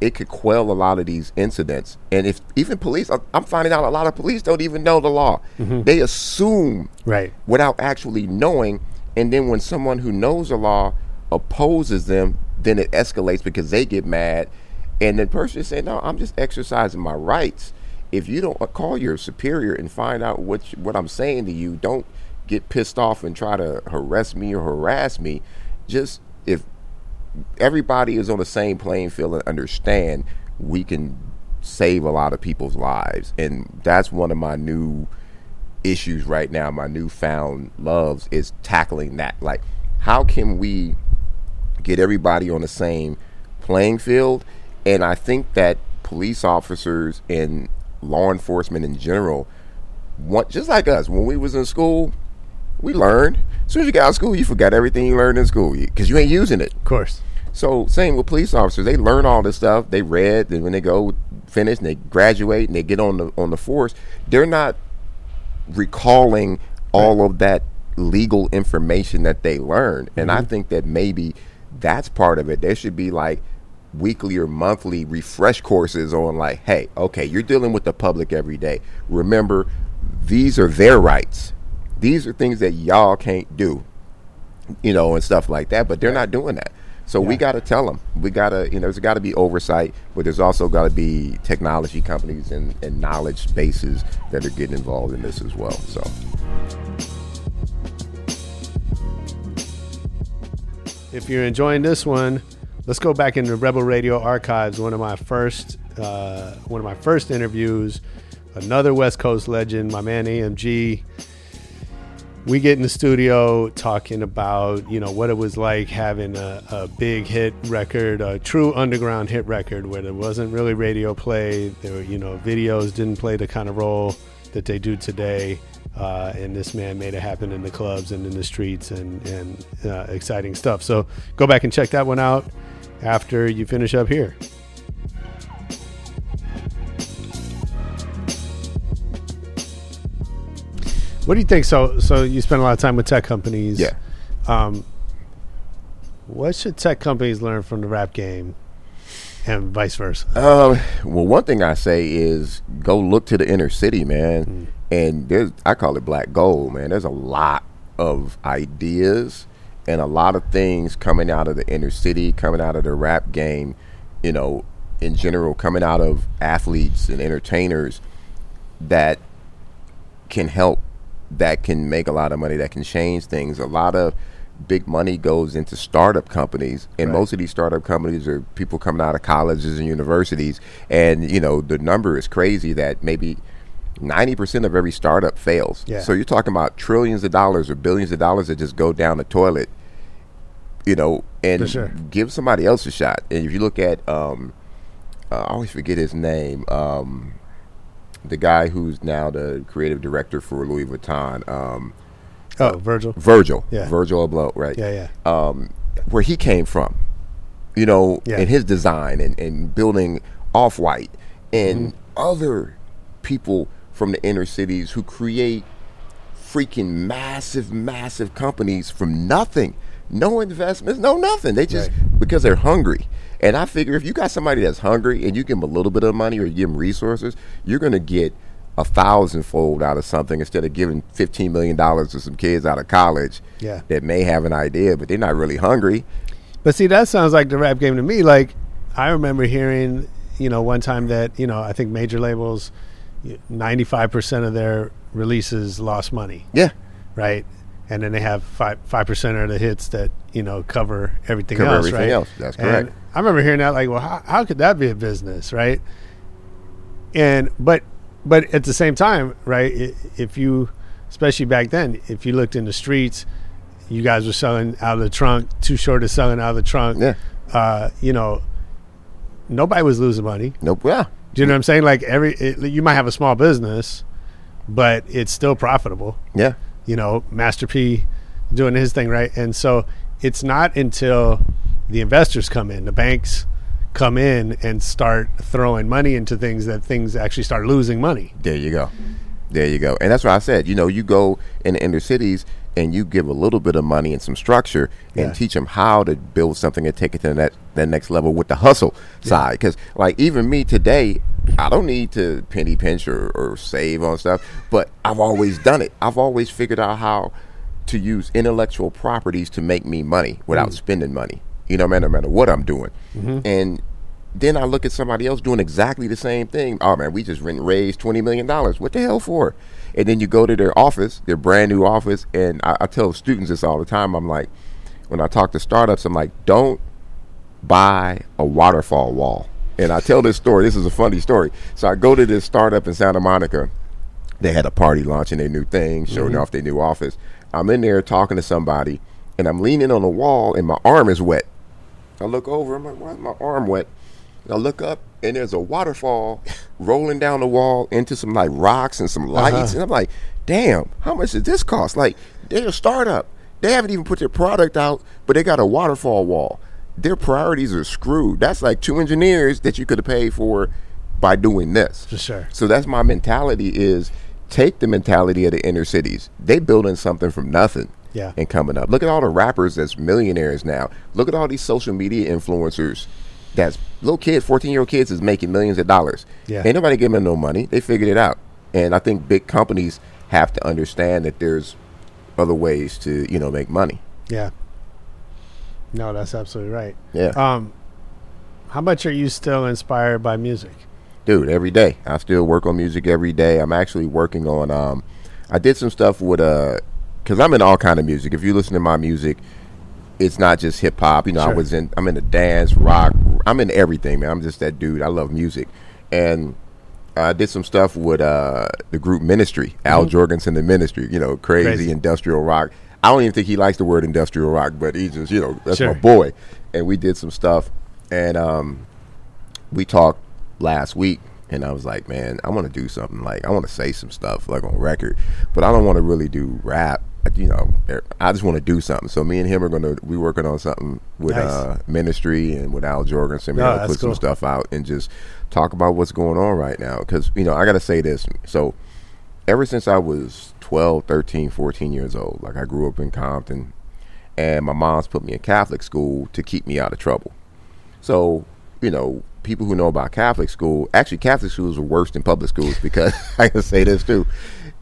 it could quell a lot of these incidents. And if even police, I'm- I'm finding out a lot of police don't even know the law. Mm-hmm. They assume Right. without actually knowing. And then when someone who knows the law opposes them, then it escalates because they get mad. And the person is saying, "No, I'm just exercising my rights." If you don't uh, call your superior and find out what you- what I'm saying to you, don't get pissed off and try to harass me or harass me. Just if everybody is on the same playing field and understand, we can save a lot of people's lives. And that's one of my new issues right now, my newfound loves is tackling that. Like, how can we get everybody on the same playing field? And I think that police officers and law enforcement in general want just like us when we was in school we learned as soon as you got out of school you forgot everything you learned in school because you ain't using it Of course. so same with police officers, they learn all this stuff. They read, and when they go finish and they graduate and they get on the on the force, they're not recalling all of that legal information that they learned. And I mm-hmm. think that maybe that's part of it. There should be like weekly or monthly refresh courses on like, hey, okay, you're dealing with the public every day. Remember, these are their rights. These are things that y'all can't do you know, and stuff like that. But they're not doing that. So we got to tell them. We got to, you know, there's got to be oversight, but there's also got to be technology companies and, and knowledge bases that are getting involved in this as well. So If you're enjoying this one, let's go back into Rebel Radio archives. One of my first, uh, one of my first interviews. Another West Coast legend, my man AMG. We get in the studio talking about you know what it was like having a, a big hit record, a true underground hit record, where there wasn't really radio play. There were you know videos didn't play the kind of role that they do today. Uh, and this man made it happen in the clubs and in the streets and, and uh, exciting stuff. So go back and check that one out. After you finish up here. What do you think? So, so you spend a lot of time with tech companies. Yeah. Um, what should tech companies learn from the rap game, and vice versa? Um, well, one thing I say is go look to the inner city, man. And there's, I call it black gold, man. There's a lot of ideas and a lot of things coming out of the inner city, coming out of the rap game, you know, in general, coming out of athletes and entertainers that can help, that can make a lot of money, that can change things. A lot of big money goes into startup companies, and Right. most of these startup companies are people coming out of colleges and universities. And you know, the number is crazy that maybe. 90% of every startup fails. Yeah. So you're talking about trillions of dollars or billions of dollars that just go down the toilet, you know, and sure. give somebody else a shot. And if you look at, um, uh, I always forget his name, um, the guy who's now the creative director for Louis Vuitton, um, Oh, Virgil. Virgil, Yeah. Virgil Abloh, right? Yeah, yeah. um, where he came from, you know, Yeah. and his design and, and building off white and Mm-hmm. other people from the inner cities who create freaking massive, massive companies from nothing. No investments, no nothing. They just because they're hungry. And I figure if you got somebody that's hungry and you give them a little bit of money or you give them resources, you're gonna get a thousandfold out of something instead of giving fifteen million dollars to some kids out of college Yeah. that may have an idea, but they're not really hungry. But see, that sounds like the rap game to me. Like I remember hearing, you know, one time that you know I think major labels, ninety five percent of their releases lost money, Yeah, right? And then they have five five percent of the hits that you know cover everything Cover else, everything right? else. That's And correct. I remember hearing that, like, well, how, how could that be a business, right? And but but at the same time, right? If you, especially back then, if you looked in the streets, you guys were selling out of the trunk. Too short of selling out of the trunk. Yeah. Uh, you know, nobody was losing money. nope. Yeah, Do you know what I'm saying? Like every, it, you might have a small business, but it's still profitable. yeah, You know, Master P doing his thing right, and so it's not until the investors come in, the banks come in and start throwing money into things that things actually start losing money. There you go. There you go. And that's what I said. You know, you go in the inner cities and you give a little bit of money and some structure and Yeah. teach them how to build something and take it to that that next level with the hustle side. Because like even me today, I don't need to penny pinch or, or save on stuff, but I've always done it. I've always figured out how to use intellectual properties to make me money without mm. spending money. You know, man, no matter what I'm doing. Mm-hmm. And then I look at somebody else doing exactly the same thing. Oh man, we just raised twenty million dollars. What the hell for? And then you go to their office, their brand new office, and I, I tell students this all the time. I'm like, when I talk to startups, I'm like, don't buy a waterfall wall. And I tell this story. This is a funny story. So I go to this startup in Santa Monica. They had a party launching their new thing, showing mm-hmm. off their new office. I'm in there talking to somebody, and I'm leaning on the wall, and my arm is wet. I look over. I'm like, why is my arm wet? And I look up, and there's a waterfall rolling down the wall into some like rocks and some uh-huh. lights. And I'm like, damn, how much does this cost? Like, they're a startup. They haven't even put their product out, but they got a waterfall wall. Their priorities are screwed. That's like two engineers that you could have paid for by doing this. For sure. So that's my mentality is take the mentality of the inner cities. They building something from nothing. Yeah. And coming up. Look at all the rappers that's millionaires now. Look at all these social media influencers that's little kids, 14 year old kids is making millions of dollars. Yeah. Ain't nobody giving them no money. They figured it out. And I think big companies have to understand that there's other ways to, you know, make money. Yeah. No, that's absolutely right. Yeah. Um, how much are you still inspired by music? dude every day i still work on music every day i'm actually working on um i did some stuff with uh because i'm in all kind of music if you listen to my music it's not just hip-hop you know i was in i'm in the dance rock i'm in everything man i'm just that dude i love music and I did some stuff with uh, the group Ministry, Al Jourgensen, the Ministry. You know, crazy, Mm-hmm. Crazy. industrial rock. I don't even think he likes the word industrial rock, but he just, you know, that's Sure. my boy. And we did some stuff, and um, we talked last week and I was like, man, I want to do something like I want to say some stuff like on record, but I don't want to really do rap. You know, I just want to do something. So me and him are going to we working on something with Nice. uh, ministry and with Al Jourgensen. We're Oh, to put some stuff out and just talk about what's going on right now. Because you know, I got to say this. So ever since I was 12, 13, 14 years old, like I grew up in Compton, and my mom's put me in Catholic school to keep me out of trouble. So, you know, people who know about Catholic school, actually Catholic schools are worse than public schools because I can say this too.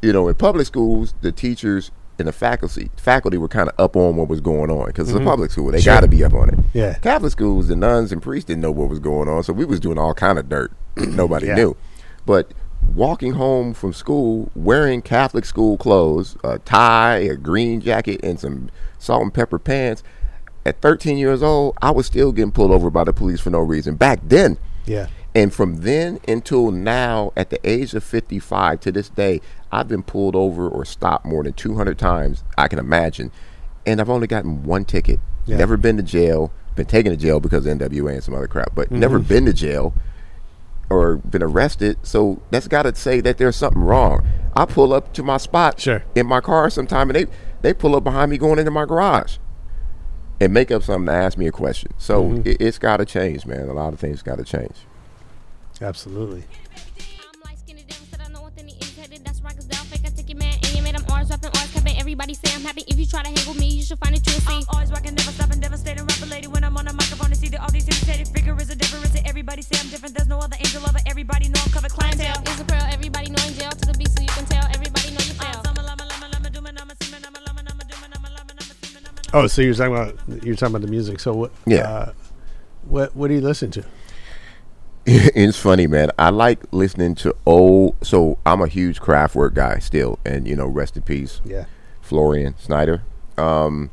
You know, in public schools, the teachers and the faculty faculty were kind of up on what was going on because it's a public school. They got to be up on it. Mm-hmm. Yeah. Catholic schools, the nuns and priests didn't know what was going on, so we was doing all kind of dirt. Nobody Yeah. knew. But walking home from school wearing Catholic school clothes, a tie, a green jacket, and some salt and pepper pants, at 13 years old, I was still getting pulled over by the police for no reason. Back then, Yeah. And from then until now, at the age of 55 to this day, I've been pulled over or stopped more than 200 times, I can imagine. And I've only gotten one ticket. Yeah. Never been to jail. Been taken to jail because of NWA and some other crap, but never Mm-hmm. been to jail or been arrested. So that's got to say that there's something wrong. I pull up to my spot Sure. in my car sometime, and they, they pull up behind me going into my garage and make up something to ask me a question. So Mm-hmm. it, it's got to change, man. A lot of things got to change. Absolutely. I'm light skinned and said I know what then he is headed. That's right, cause down fake. I take your man and you made him ours, rapping ours, capping. Everybody say I'm happy. If you try to hang with me, you should find it true. See, Always rocking, never stopping, devastating rapper lady. When I'm on the microphone, to see that all these imitated figure is a difference. Everybody say I'm different. There's no other angel lover. Everybody know I'm covered clientele. clientele is a pearl. Everybody know in jail to the beat, so you can tell. Everybody know you fail. Oh, so you're talking about you're talking about the music. So what? Yeah. Uh, what What do you listen to? it's funny, man. I like listening to old. So I'm a huge Kraftwerk guy still, and you know, rest in peace, Yeah. Florian Schneider. Um,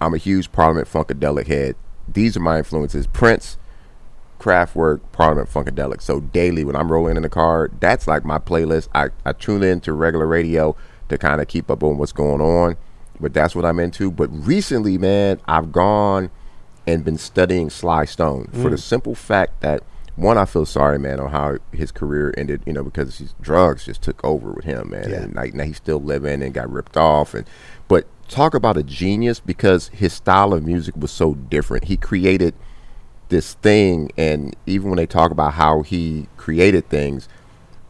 I'm a huge Parliament Funkadelic head. These are my influences: Prince, Kraftwerk, Parliament Funkadelic. So daily when I'm rolling in the car, that's like my playlist. I, I tune into regular radio to kind of keep up on what's going on, but that's what I'm into. But recently, man, I've gone and been studying Sly Stone for the simple fact that one, I feel sorry, man, on how his career ended. You know, because his drugs just took over with him, man. Yeah. And like now he's still living and got ripped off. And but talk about a genius because his style of music was so different. He created this thing, and even when they talk about how he created things,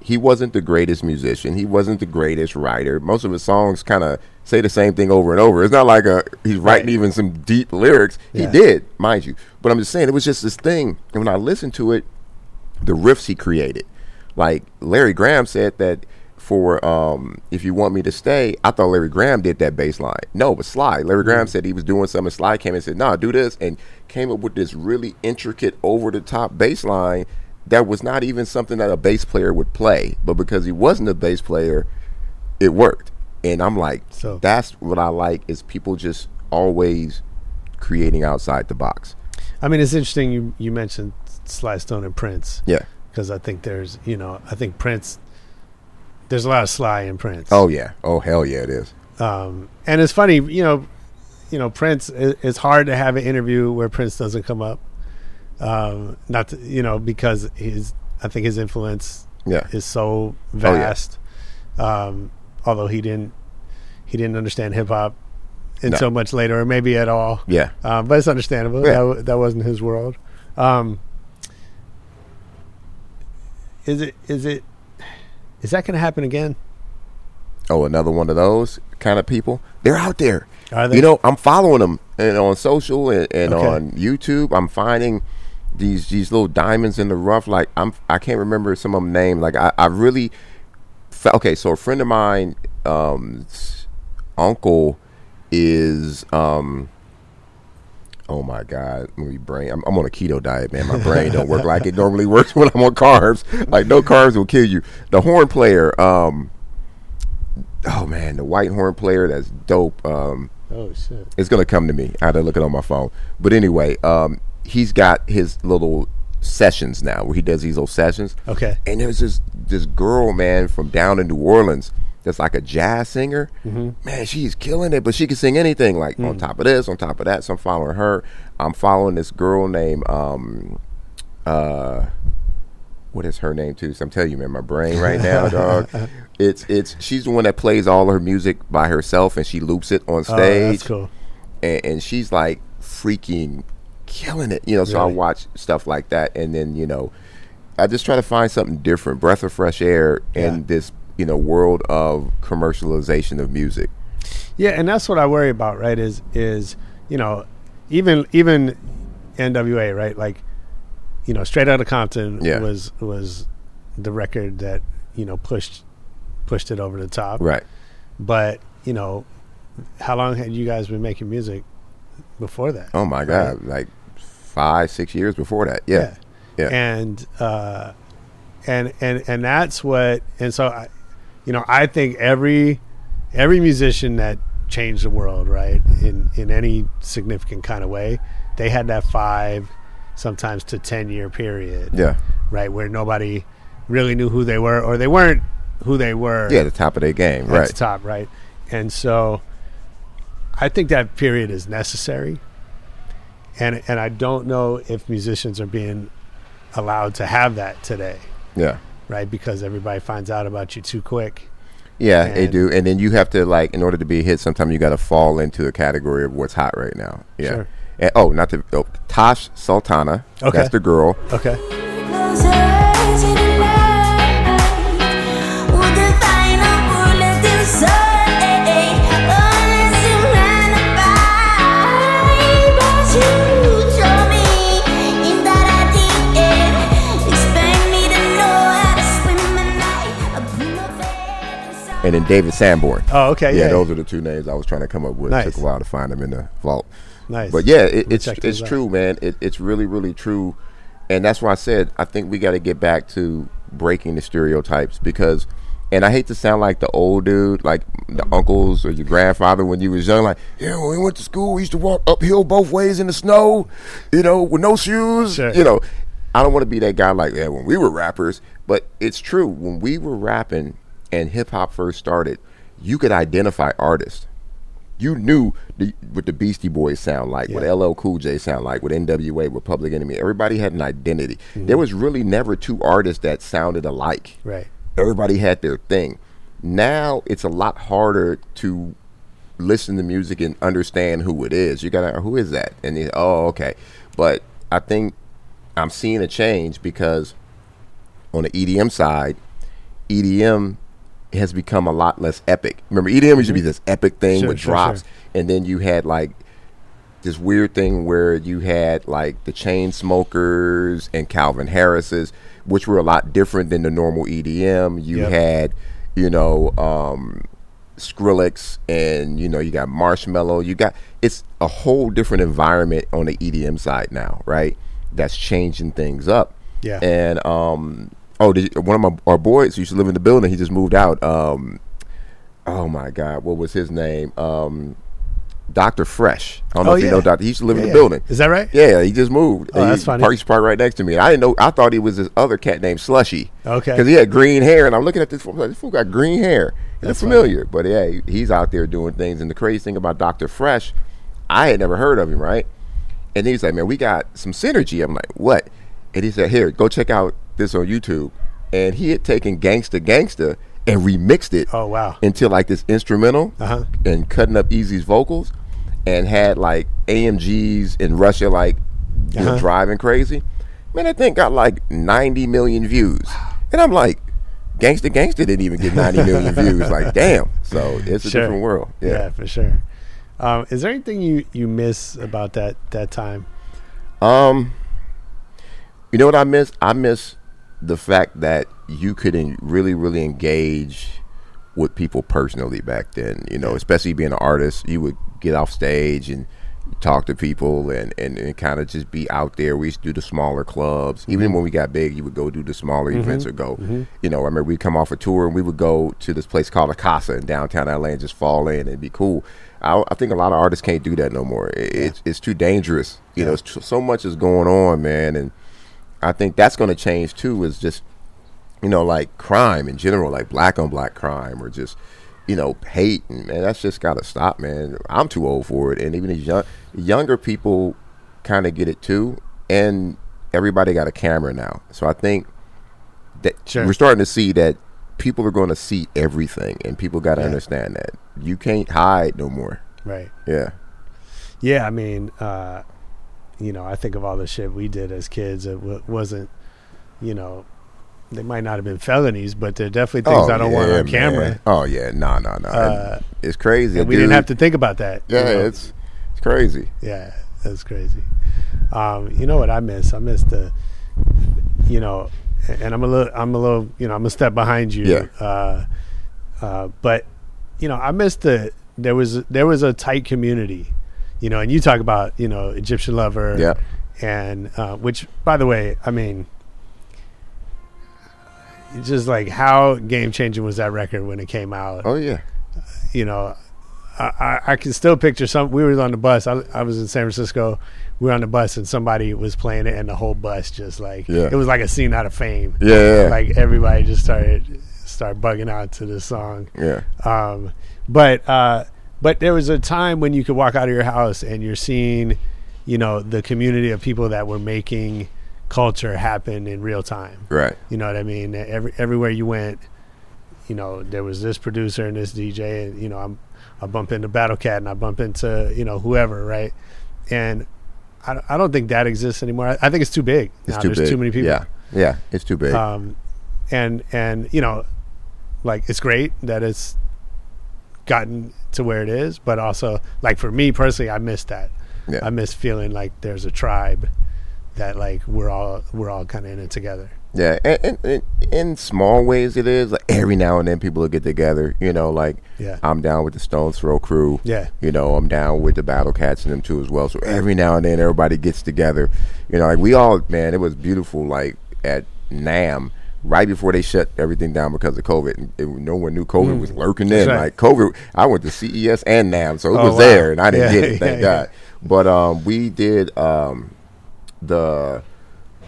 he wasn't the greatest musician. He wasn't the greatest writer. Most of his songs kind of say the same thing over and over. It's not like a he's writing Right. even some deep lyrics. He did, mind you. But I'm just saying it was just this thing. And when I listened to it, the riffs he created, like Larry Graham said that for um, if you want me to stay, I thought Larry Graham did that bass line. No, but Sly. Larry Graham said he was doing something. Sly came and said, "No, do this," and came up with this really intricate, over the top bass line that was not even something that a bass player would play. But because he wasn't a bass player, it worked. And I'm like, So- that's what I like is people just always creating outside the box. I mean, it's interesting you you mentioned Sly Stone and Prince Yeah. because I think there's you know I think Prince. There's a lot of Sly in Prince. Oh yeah. Oh hell yeah, it is. Um, and it's funny, you know, you know, Prince. It, it's hard to have an interview where Prince doesn't come up. Um, not to, you know because his I think his influence Yeah. is so yeah. vast. um, although he didn't he didn't understand hip hop until much later, or maybe at all. Yeah. Um, but it's understandable. Yeah. That, that wasn't his world. Um, is it? Is it? Is that going to happen again? Oh, another one of those kind of people. They're out there. They? You know, I'm following them and on social and, and Okay. on YouTube. I'm finding these these little diamonds in the rough. Like I'm, I can't remember some of them name. Like I, I really. Fe- okay, so a friend of mine, um, uncle, is um. Oh my God! My brain. I'm, I'm on a keto diet, man. My brain don't work like it normally works when I'm on carbs. Like no carbs will kill you. The horn player. Um. Oh man, the white horn player. That's dope. Um. Oh shit! It's gonna come to me. I had to look it on my phone. But anyway, um, he's got his little sessions now where he does these little sessions. Okay. And there's this this girl, man, from down in New Orleans that's like a jazz singer. Mm-hmm. Man, she's killing it, but she can sing anything. Like Mm. on top of this, on top of that. So I'm following her. I'm following this girl named um uh what is her name too? So I'm telling you, man, my brain right now, dog. It's it's she's the one that plays all her music by herself and she loops it on Oh, stage. that's cool. and, and she's like freaking killing it. You know, so I watch stuff like that, and then you know, I just try to find something different, breath of fresh air in Yeah. this you know world of commercialization of music. Yeah, and that's what I worry about, right? Is is you know, even even NWA, right? Like, you know, Straight Outta Compton Yeah. was was the record that you know pushed pushed it over the top, Right. But you know, how long had you guys been making music before that? Oh my God, like five, six years before that. Yeah. Yeah. and uh, and and and that's what and so I, you know I think every every musician that changed the world right in in any significant kind of way they had that five sometimes to ten year period Yeah. right where nobody really knew who they were or they weren't who they were Yeah, the top of their game. at Right. the top right and so I think that period is necessary and and I don't know if musicians are being allowed to have that today, Yeah. Right? Because everybody finds out about you too quick. Yeah, they And- do. And then you have to like, in order to be a hit, sometimes you got to fall into a category of what's hot right now. Yeah. Sure. And, oh, not the oh, Tash Sultana. Okay. That's the girl. Okay. And then David Sanborn. Oh, okay. yeah, Yeah. those are the two names I was trying to come up with. It Nice. took a while to find them in the vault. Nice. But yeah, it, it's it's out. true, man. It, it's really really true, and that's why I said I think we got to get back to breaking the stereotypes because, and I hate to sound like the old dude, like the uncles or your grandfather when you was young, like yeah, when we went to school, we used to walk uphill both ways in the snow, you know, with no shoes, Sure. you know. I don't want to be that guy like yeah when we were rappers, but it's true when we were rapping and hip hop first started, you could identify artists you knew the, what the Beastie Boys sound like, what LL Cool J sound like, what NWA, what Public Enemy. Everybody had an identity. Mm-hmm. There was really never two artists that sounded alike. Right. Everybody had their thing. Now it's a lot harder to listen to music and understand who it is. You gotta who is that? And you, oh okay. But I think I'm seeing a change because on the EDM side, EDM has become a lot less epic. Remember, EDM used to be this epic thing Mm-hmm. Sure, with sure, drops, sure. and then you had like this weird thing where you had like the Chainsmokers and Calvin Harris's, which were a lot different than the normal EDM. You Yep. had, you know, um, Skrillex, and you know, you got Marshmello. You got it's a whole different environment on the EDM side now, right? That's changing things up. Yeah. And um, oh, did you, one of my our boys used to live in the building, he just moved out. Um, oh my God, what was his name? Um, Doctor Fresch. I don't know Oh, if you yeah. know Doctor. He used to live Yeah, in the yeah. building. Is that right? Yeah, he just moved. Oh, he, that's funny. Park, he's parked right next to me. I didn't know. I thought he was this other cat named Slushii. Okay. Because he had green hair, and I'm looking at this fool. Like, this fool got green hair. It's That's familiar, but yeah, he's out there doing things. And the crazy thing about Doctor Fresch, I had never heard of him, right? And he's like, "Man, we got some synergy." I'm like, "What?" And he said, "Here, go check out this on YouTube." And he had taken "Gangsta Gangsta" and remixed it Oh wow. into like this instrumental Uh-huh. and cutting up Eazy's vocals and had like AMGs in Russia like Uh-huh. driving crazy. Man, that thing got like 90 million views. And I'm like, Gangsta Gangsta didn't even get 90 million views. Like, damn. So it's a Sure. different world. Yeah. for sure. Um, is there anything you, you miss about that that time? Um, you know what I miss? I miss the fact that you could really, really engage with people personally back then. You know, especially being an artist, you would get off stage and talk to people and, and, and kind of just be out there. We used to do the smaller clubs. Even mm-hmm. when we got big, you would go do the smaller mm-hmm. events or go. Mm-hmm. You know, I remember we'd come off a tour and we would go to this place called Acasa in downtown LA and just fall in and be cool. I, I think a lot of artists can't do that no more. It, It's it's too dangerous. You know, it's tr- so much is going on, man, and I think that's going to change too. Is just you know like crime in general, like black on black crime, or just you know hate, and man, that's just got to stop, man. I'm too old for it, and even these young younger people kind of get it too, and everybody got a camera now, so I think that Sure. we're starting to see that people are going to see everything, and people got to Yeah. understand that you can't hide no more. Right. Yeah, Yeah, I mean, uh, you know, I think of all the shit we did as kids. It w- wasn't, you know, they might not have been felonies, but they're definitely things I don't want Oh, yeah, on camera. Oh yeah, no, no, no. Uh, it's crazy. And we dude. didn't have to think about that. you Yeah, know? it's it's crazy. Yeah, that's crazy. Um, you know what I miss? I miss the, you know, and I'm a little, I'm a little, you know, I'm a step behind you. Yeah. Uh, uh, but you know, I miss the there was there was a tight community, you know, and you talk about you know Egyptian lover. Yeah. And uh, which, by the way, I mean, it's just like how game changing was that record when it came out? Oh yeah. you know, I, I, I can still picture some. We were on the bus. I, I was in San Francisco. We were on the bus, and somebody was playing it, and the whole bus just like Yeah. it was like a scene out of Fame. Yeah, yeah. like everybody just started start bugging out to this song. Yeah. Um, but uh, but there was a time when you could walk out of your house and you're seeing, you know, the community of people that were making culture happen in real time. Right. You know what I mean? Every everywhere you went, you know, there was this producer and this DJ, and you know, I'm I bump into Battle Cat and I bump into you know whoever, right? And I, don't- I don't think that exists anymore. I, I think it's too big. It's now. too There's big. too many people. Yeah, yeah, it's too big. Um, and and you know, like it's great that it's gotten to where it is, but also like for me personally, I miss that. Yeah. I miss feeling like there's a tribe that like we're all we're all kind of in it together. Yeah, and, and, and in small ways it is. Like every now and then people will get together. You know, like Yeah. I'm down with the Stones Throw crew. Yeah. You know, I'm down with the Battle Cats and them too as well. So every now and then everybody gets together. You know, like we all man, it was beautiful. Like at NAMM. Right before they shut everything down because of COVID, and it, no one knew COVID was lurking Mm. In. right. Like COVID, I went to CES and NAMM, so it Oh, was wow. there, and I didn't Yeah, get it. Thank yeah, yeah. But um, we did um, the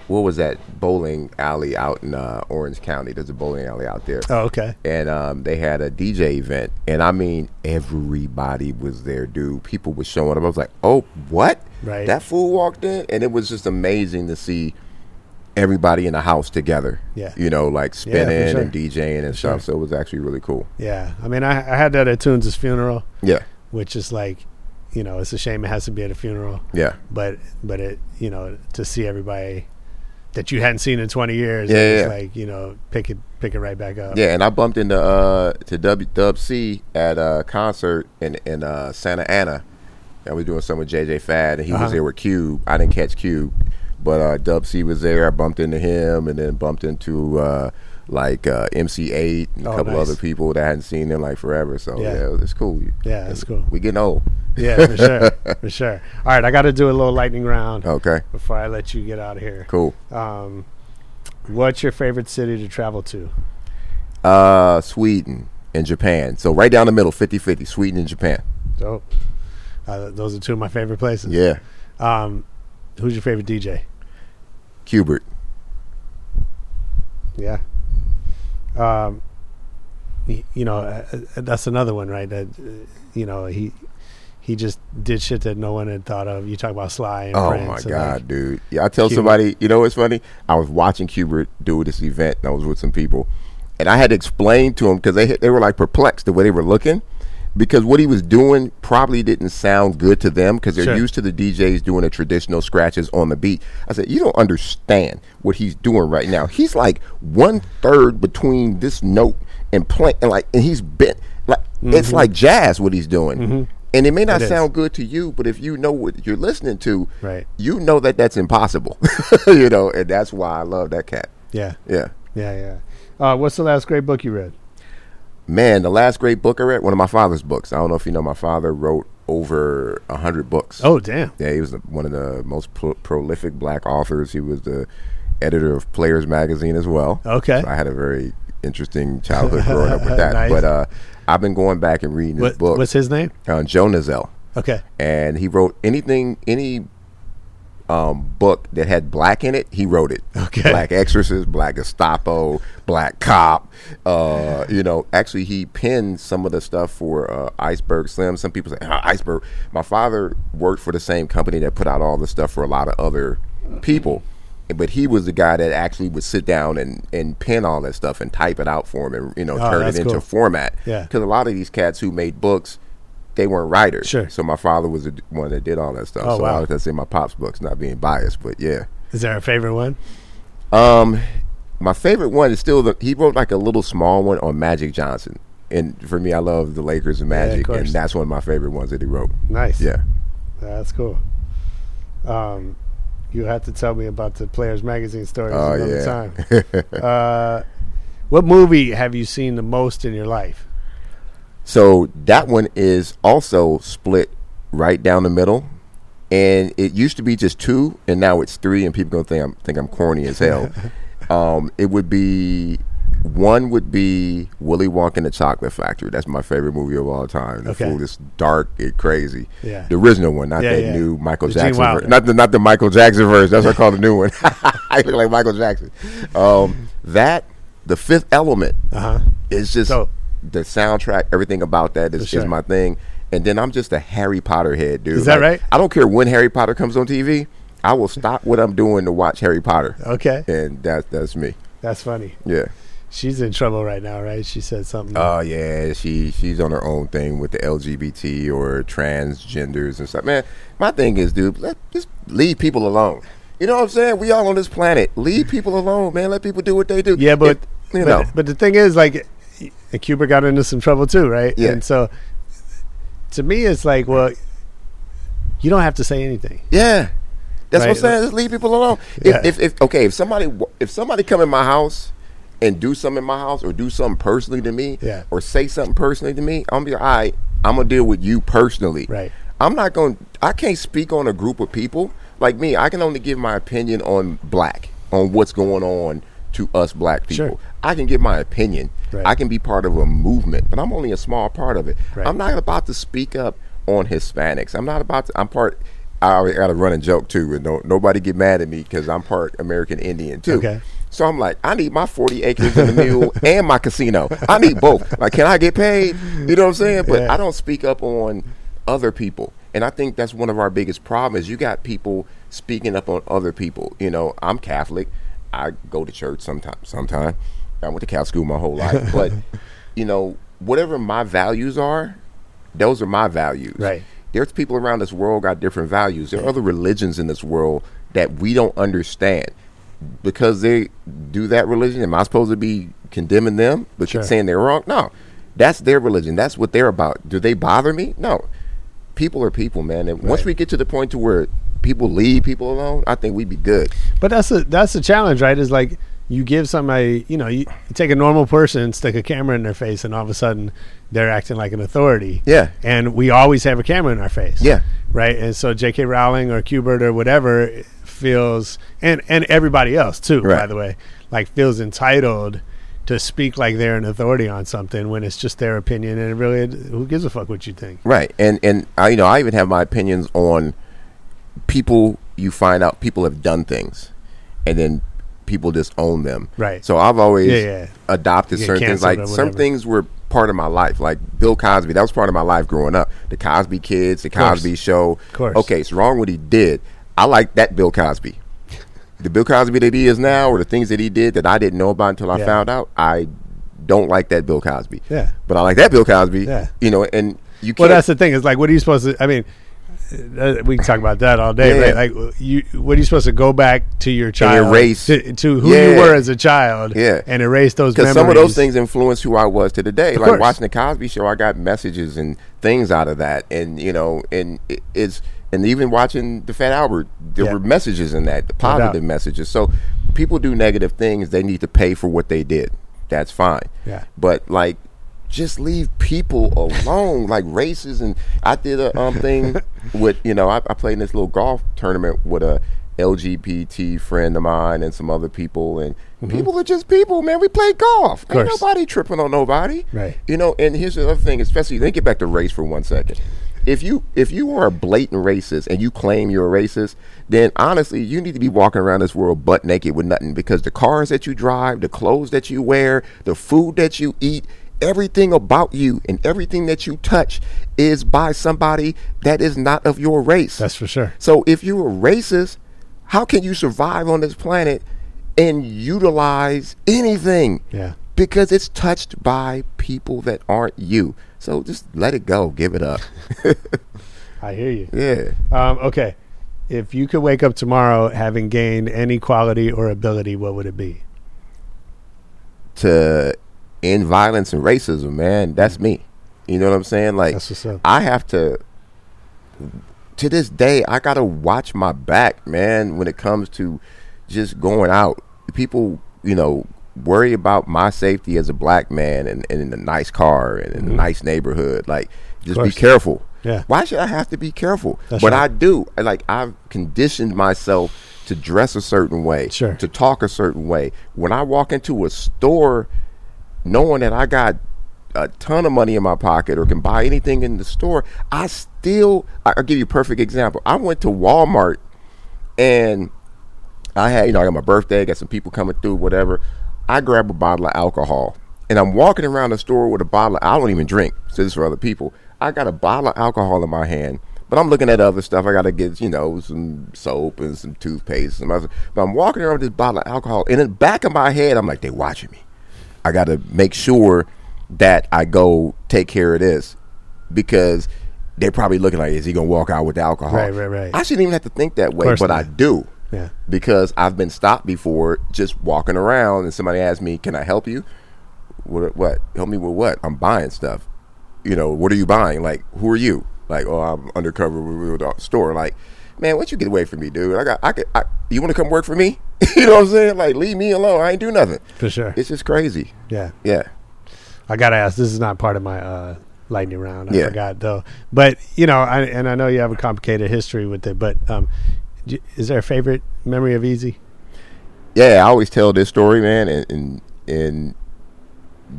what was that bowling alley out in uh, Orange County? There's a bowling alley out there. Oh, okay. And um, they had a DJ event, and I mean everybody was there, dude. People were showing up. I was like, "Oh, what? Right. That fool walked in, and it was just amazing to see everybody in the house together. Yeah. you know, like Yeah, spinning sure. and DJing and stuff. So it was actually really cool. Yeah, I mean, I, I had that at Tunes' funeral, Yeah, which is like, you know, it's a shame it has to be at a funeral. yeah, but but it you know to see everybody that you hadn't seen in 20 years Yeah, it's yeah. like you know pick it pick it right back up yeah. And I bumped into uh to W Dub C at a concert in in uh, Santa Ana. I was doing some with JJ Fad, and he Uh-huh. was there with Cube. I didn't catch Cube, but uh, Dub C was there. I bumped into him, and then bumped into uh, like uh, MC Eiht and a Oh, couple nice. other people that I hadn't seen in like forever. So Yeah. yeah, it's cool. Yeah, it's cool. We getting old. yeah for sure for sure all right i got to do a little lightning round Okay, before i let you get out of here cool. um what's your favorite city to travel to Uh, Sweden and Japan. So right down the middle, 50-50, Sweden and Japan. dope uh, those are two of my favorite places Yeah, um who's your favorite dj Qbert. yeah um y- you know uh, uh, that's another one right that uh, you know he he just did shit that no one had thought of you talk about sly and Oh Prince my god, like, dude! Yeah, I tell Qbert. somebody, you know what's funny? I was watching Qbert do this event, and I was with some people, and I had to explain to them because they they were like perplexed the way they were looking, because what he was doing probably didn't sound good to them because they're Sure. used to the DJs doing the traditional scratches on the beat. I said, you don't understand what he's doing right now. He's like one third between this note and play, and like, and he's bent like it's like jazz what he's doing. And it may not Mm-hmm. It sound good to you, but if you know what you're listening to, Right. you know that that's impossible. you know, and that's why I love that cat. yeah Yeah. yeah yeah uh what's the last great book you read Man, the last great book I read, one of my father's books. I don't know if you know, my father wrote over a hundred books. oh damn Yeah, he was one of the most pro- prolific black authors. He was the editor of Players Magazine as well. Okay. So I had a very interesting childhood growing up with that. Nice. But uh, I've been going back and reading his what, book. what's his name uh, Joe okay and he wrote anything any um, book that had black in it he wrote it Okay. black exorcist black gestapo black cop uh, you know actually he penned some of the stuff for uh, iceberg slim some people say "Ah, iceberg my father worked for the same company that put out all the stuff for a lot of other people but he was the guy that actually would sit down and, and pen all that stuff and type it out for him and you know Oh, turn it into cool. format. Yeah. Because a lot of these cats who made books, they weren't writers. Sure. So my father was the one that did all that stuff. Oh, so wow. I was going to say my pops books, not being biased, but yeah. Is there a favorite one? Um, my favorite one is still the he wrote like a little small one on Magic Johnson. And for me, I love the Lakers and Yeah, Magic, and that's one of my favorite ones that he wrote. Nice. Yeah. That's cool. Um, you have to tell me about the Players Magazine stories Oh another yeah. time. uh, what movie have you seen the most in your life? So that one is also split right down the middle, and it used to be just two, and now it's three, and people gonna think I'm think I'm corny as hell. um, it would be one would be Willy Wonka and the Chocolate Factory. That's my favorite movie of all time. The Okay. fool is dark and crazy. Yeah. The original one, not Yeah, that yeah. new Michael The Jackson. Wilder. Ver- not the not the Michael Jackson version. That's what I call the new one. I look like Michael Jackson. Um, that the Fifth Element Uh huh. it's just So- the soundtrack, everything about that is, sure. is my thing. And then I'm just a Harry Potter head, dude. Is that right? I don't care when Harry Potter comes on TV. I will stop what I'm doing to watch Harry Potter, Okay. and that's that's me. That's funny. Yeah. She's in trouble right now, right? She said something. Oh yeah, she she's on her own thing with the LGBT or transgenders and stuff. Man, my thing is, dude, let just leave people alone. You know what I'm saying? We all on this planet. Leave people alone, man. Let people do what they do. yeah, but If- you but, know, but the thing is, like, and Cuba got into some trouble too, right? Yeah. And so, to me, it's like, well, you don't have to say anything. Yeah, that's what I'm Right. saying. Just leave people alone. Yeah. If, if, if okay, if somebody if somebody come in my house and do something in my house or do something personally to me, Yeah. or say something personally to me, I'm gonna be like, all right. I'm gonna deal with you personally. Right. I'm not going. to I can't speak on a group of people like me. I can only give my opinion on black, on what's going on to us black people. Sure. I can give my opinion. Right. I can be part of a movement, but I'm only a small part of it. Right. I'm not about to speak up on Hispanics. I'm not about to. I'm part. I already got a running joke too, and nobody get mad at me because I'm part American Indian too. Okay. So I'm like, I need my 40 acres in the mule and my casino. I need both. Like, can I get paid? You know what I'm saying? But Yeah. I don't speak up on other people. And I think that's one of our biggest problems. You got people speaking up on other people. You know, I'm Catholic. I go to church sometimes. Sometime I went to Catholic school my whole life. but you know, whatever my values are, those are my values. Right. There's people around this world got different values. There are other religions in this world that we don't understand because they do that religion. Am I supposed to be condemning them? But Sure. you're saying they're wrong? No, that's their religion. That's what they're about. Do they bother me? No. People are people, man. And once we get to the point to where people leave people alone, I think we'd be good. But that's a that's the challenge, right? Is like you give somebody, you know, you, take a normal person, stick a camera in their face, and all of a sudden they're acting like an authority. Yeah. And we always have a camera in our face. Yeah. Right. And so J.K. Rowling or Qbert or whatever feels, and and everybody else too, by the way, like feels entitled to speak like they're an authority on something when it's just their opinion and it really who gives a fuck what you think. Right. And and I you know, I even have my opinions on people you find out people have done things and then people just own them. Right. So I've always Yeah, yeah. adopted certain things like some things were part of my life. Like Bill Cosby, that was part of my life growing up. The Cosby kids, the course. Cosby show. Of course. Okay, it's wrong what he did. I like that Bill Cosby. The Bill Cosby that he is now, or the things that he did that I didn't know about until I Yeah. found out, I don't like that Bill Cosby. Yeah. But I like that Bill Cosby. Yeah. You know, and you can't. Well, that's the thing. Is like, what are you supposed to? I mean, uh, we can talk about that all day, Yeah. right? Like, you, what are you supposed to go back to your child, erase- to, to who you were as a child, Yeah. and erase those because some of those things influence who I was to today. Like course. watching the Cosby Show, I got messages and things out of that, and you know, and it, it's and even watching the Fat Albert, there Yeah. were messages in that, the positive messages. So people do negative things; they need to pay for what they did. That's fine. Yeah. but like. Just leave people alone, like races. And I did a um thing with you know I, I played in this little golf tournament with a LGBT friend of mine and some other people, and people are just people, man. We play golf. Ain't Mm-hmm. nobody tripping on nobody. Right. You know, and here's the other thing, especially let me get back to race for one second. If you if you are a blatant racist and you claim you're a racist, then honestly you need to be walking around this world butt naked with nothing because the cars that you drive, the clothes that you wear, the food that you eat, everything about you and everything that you touch is by somebody that is not of your race. That's for sure. So if you're a racist, How can you survive on this planet and utilize anything? Yeah. Because it's touched by people that aren't you. So just let it go. Give it up. I hear you. yeah. Um, okay. If you could wake up tomorrow having gained any quality or ability, what would it be? To end violence and racism, man, that's me. You know what I'm saying? Like That's what's up. I have to to this day I gotta watch my back, man, when it comes to just going out. People, you know, worry about my safety as a black man and, and in a nice car and in a nice neighborhood. Like just be Mm-hmm. careful. Yeah. Why should I have to be careful? That's but right. I do. Like I've conditioned myself to dress a certain way, Sure. to talk a certain way. When I walk into a store, knowing that I got a ton of money in my pocket or can buy anything in the store, I still. I'll give you a perfect example. I went to Walmart and I had, you know, I got my birthday, got some people coming through, whatever. I grab a bottle of alcohol and I'm walking around the store with a bottle. Of, I don't even drink, so this is for other people. I got a bottle of alcohol in my hand, but I'm looking at other stuff. I got to get, you know, some soap and some toothpaste. And some other, but I'm walking around with this bottle of alcohol, and in the back of my head, I'm like, they watching me. I got to make sure that I go take care of this because they're probably looking like, is he gonna walk out with the alcohol? Right, right, right. I shouldn't even have to think that way, but not. I do Yeah. because I've been stopped before just walking around and somebody asked me, "Can I help you?" What? What? Help me with what? I'm buying stuff. You know, what are you buying? Like, who are you? Like, oh, I'm undercover with the store. Like, man, what you get away from me, dude? I got, I could, I, you want to come work for me? you know what I'm saying? Like, leave me alone. I ain't do nothing. For sure. It's just crazy. Yeah. Yeah. I gotta ask. This is not part of my uh, lightning round. I Yeah. forgot though. But you know, I, and I know you have a complicated history with it. But um, is there a favorite memory of Eazy? Yeah, I always tell this story, man, and and, and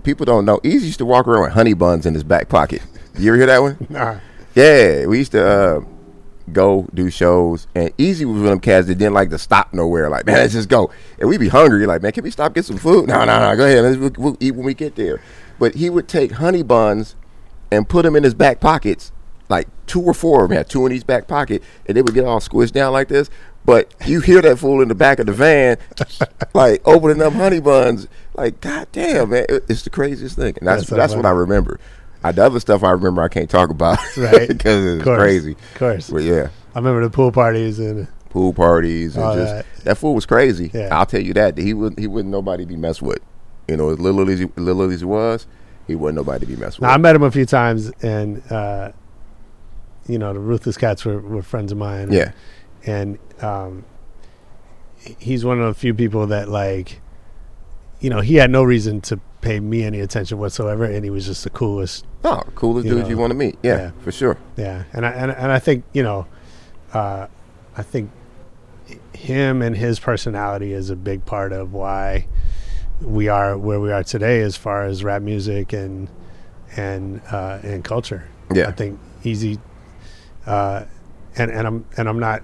people don't know. Eazy used to walk around with honey buns in his back pocket. You ever hear that one? Nah. Yeah, we used to uh, go do shows, and Eazy was one of them cats that didn't like to stop nowhere. Like, man, let's just go. And we'd be hungry. Like, man, can we stop get some food? No, no, no. Go ahead. Let's, we'll, we'll eat when we get there. But he would take honey buns and put them in his back pockets. Like two or four of them had two in each back pocket, and they would get all squished down like this. But you hear that fool in the back of the van, like opening up honey buns. Like, god damn, man, it's the craziest thing. And that's That's that's, what I remember. Uh, the other stuff I remember I can't talk about, Right. Because it's crazy. Of course. But yeah, I remember the pool parties and pool parties and All just that. that. fool was crazy. Yeah. I'll tell you that he would he wouldn't nobody be messed with. You know, as little as he, little as he was, he wasn't nobody to be messed Now, I met him a few times, and uh, you know the Ruthless Cats were, were friends of mine. Yeah. and um, he's one of the few people that like, you know, he had no reason to pay me any attention whatsoever, and he was just the coolest. Oh, coolest You dude know, you want to meet. Yeah, yeah. for sure. Yeah, and I and, and I think you know, uh, I think him and his personality is a big part of why we are where we are today as far as rap music and and uh, and culture. Yeah. I think Eazy, uh, and and I'm and I'm not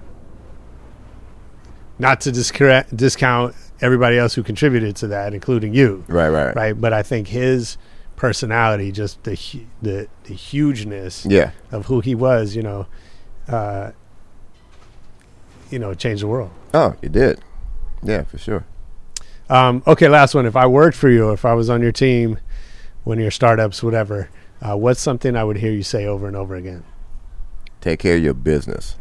not to discount discount everybody else who contributed to that, including you Right, right, right? But I think his personality, just the the, the hugeness Yeah. of who he was, you know, uh, you know, changed the world. Oh, you did. Yeah, for sure. Um, okay, last one. If I worked for you, if I was on your team, one of your startups, whatever, uh, what's something I would hear you say over and over again? Take care of your business.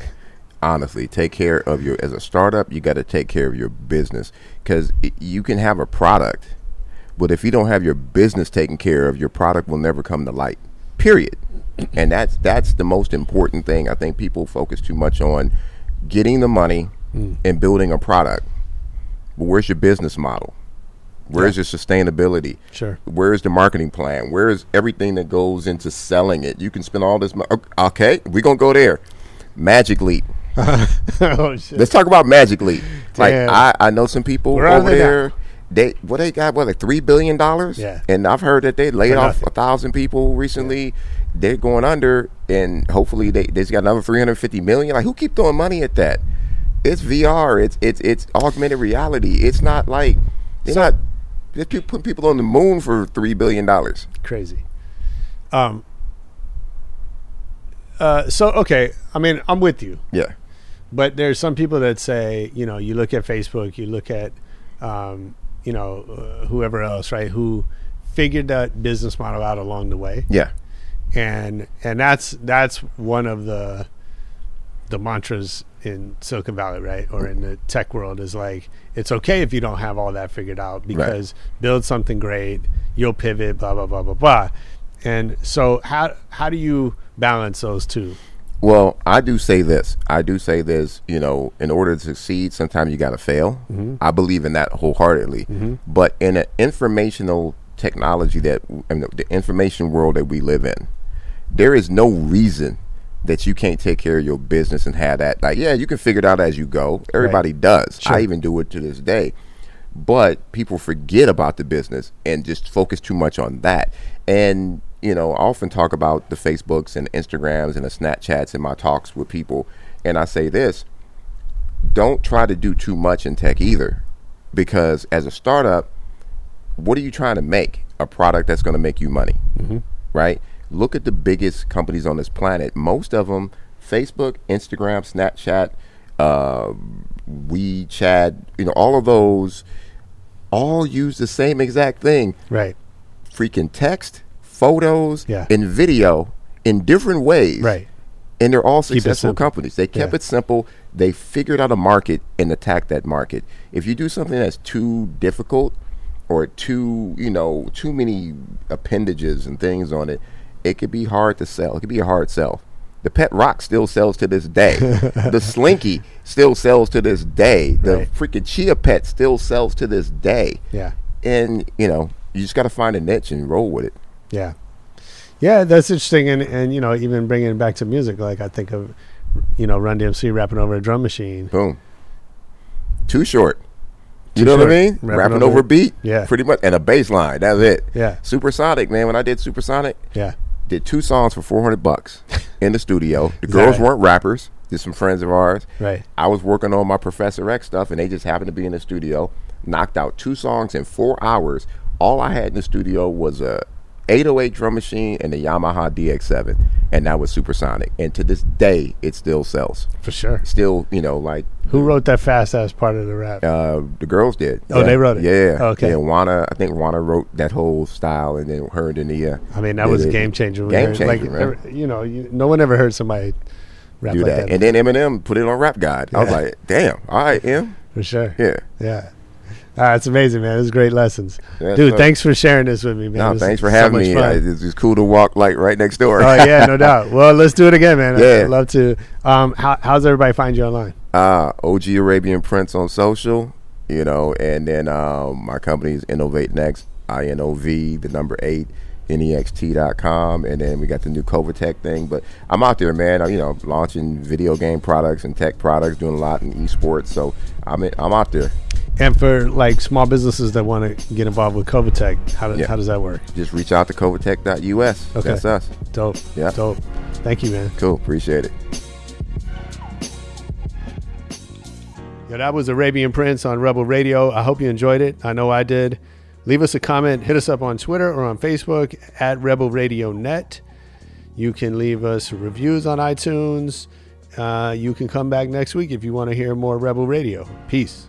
Honestly, take care of your as a startup. You got to take care of your business because you can have a product, but if you don't have your business taken care of, your product will never come to light. Period. And that's that's the most important thing. I think people focus too much on getting the money mm. and building a product. But where's your business model? Where's your sustainability? Sure. Where's the marketing plan? Where's everything that goes into selling it? You can spend all this money. Okay, we're going to go there. Magic Leap. oh shit! Let's talk about Magic Leap. Like, Damn. I, I know some people Where over there. They what they got what like three billion dollars? Yeah. And I've heard that they laid off a thousand people recently. They're going under, and hopefully they they got another three hundred fifty million. Like who keep throwing money at that? It's VR. It's it's it's augmented reality. It's not like they're not. They're putting people on the moon for three billion dollars. Crazy. Um. Uh, so okay, I mean, I'm with you. Yeah. But there's some people that say, you know, you look at Facebook, you look at, um, you know, uh, whoever else, right, who figured that business model out along the way, Yeah. and and that's that's one of the the mantras in Silicon Valley, right, or in the tech world is like it's okay if you don't have all that figured out because build something great, you'll pivot, blah blah blah blah blah, and so how how do you balance those two? Well, I do say this. I do say this. You know, in order to succeed, sometimes you got to fail. Mm-hmm. I believe in that wholeheartedly. Mm-hmm. But in an informational technology that I mean, the information world that we live in, there is no reason that you can't take care of your business and have that. Like, yeah, you can figure it out as you go. Everybody does. I even do it to this day. But people forget about the business and just focus too much on that. And you know, I often talk about the Facebooks and Instagrams and the Snapchats in my talks with people, and I say this: don't try to do too much in tech either, because as a startup, what are you trying to make? A product that's going to make you money, right? Look at the biggest companies on this planet. Most of them, Facebook, Instagram, Snapchat, uh, WeChat, you know, all of those, all use the same exact thing Right, freaking text, photos, Yeah. and video in different ways. right, And they're all Keep successful companies. They kept Yeah. it simple. They figured out a market and attacked that market. If you do something that's too difficult or too, you know, too many appendages and things on it, it could be hard to sell. It could be a hard sell. The pet rock still sells to this day. the slinky still sells to this day. The Right. freaking chia pet still sells to this day yeah. and you know you just got to find a niche and roll with it Yeah, yeah, that's interesting, and and you know even bringing it back to music, like I think of, you know, Run DMC rapping over a drum machine. boom too short Too you know what i mean Rapping rapping, over- over, beat Yeah. pretty much and a bass line that's it Yeah. supersonic man when i did supersonic Yeah, did two songs for 400 bucks in the studio the girls right? weren't rappers just some friends of ours right. i was working on my professor x stuff and they just happened to be in the studio knocked out two songs in four hours all i had in the studio was a 808 drum machine and the yamaha dx7 and that was supersonic and to this day it still sells For sure. still, you know, like Who wrote that fast ass part of the rap? uh, the girls did. Oh, they wrote it? Yeah. Okay. Yeah, Juana, I think Juana wrote that whole style, and then her and Dania. I mean, that was a game changer. Game changer, like, man. ever- you know, you, no one ever heard somebody rap Do like that. that. and then Eminem put it on Rap God. I was like, damn. All right, M. for sure. Yeah. Yeah. Ah, it's amazing, man. It's great lessons, Yeah, dude. so- thanks for sharing this with me, man. No, thanks for so having much me. Uh, It's just cool to walk like right next door. oh yeah, no doubt. Well, let's do it again, man. Yeah. I'd love to. Um, how, how's everybody find you online? uh, OG Arabian Prince on social, you know, and then um, my company is Innovate Next, I N O V, the number eight, next.com, and then we got the new Covitech thing. But I'm out there, man. I'm, you know, launching video game products and tech products, doing a lot in esports. So I'm in, I'm out there. And for like small businesses that want to get involved with Covitech, how, do, Yeah. how does that work? Just reach out to covitech.us. Okay. That's us. Dope. Yeah. Dope. Thank you, man. Cool. Appreciate it. Yeah, that was Arabian Prince on Rebel Radio. I hope you enjoyed it. I know I did. Leave us a comment. Hit us up on Twitter or on Facebook at Rebel Radio Net. You can leave us reviews on iTunes. Uh, you can come back next week if you want to hear more Rebel Radio. Peace.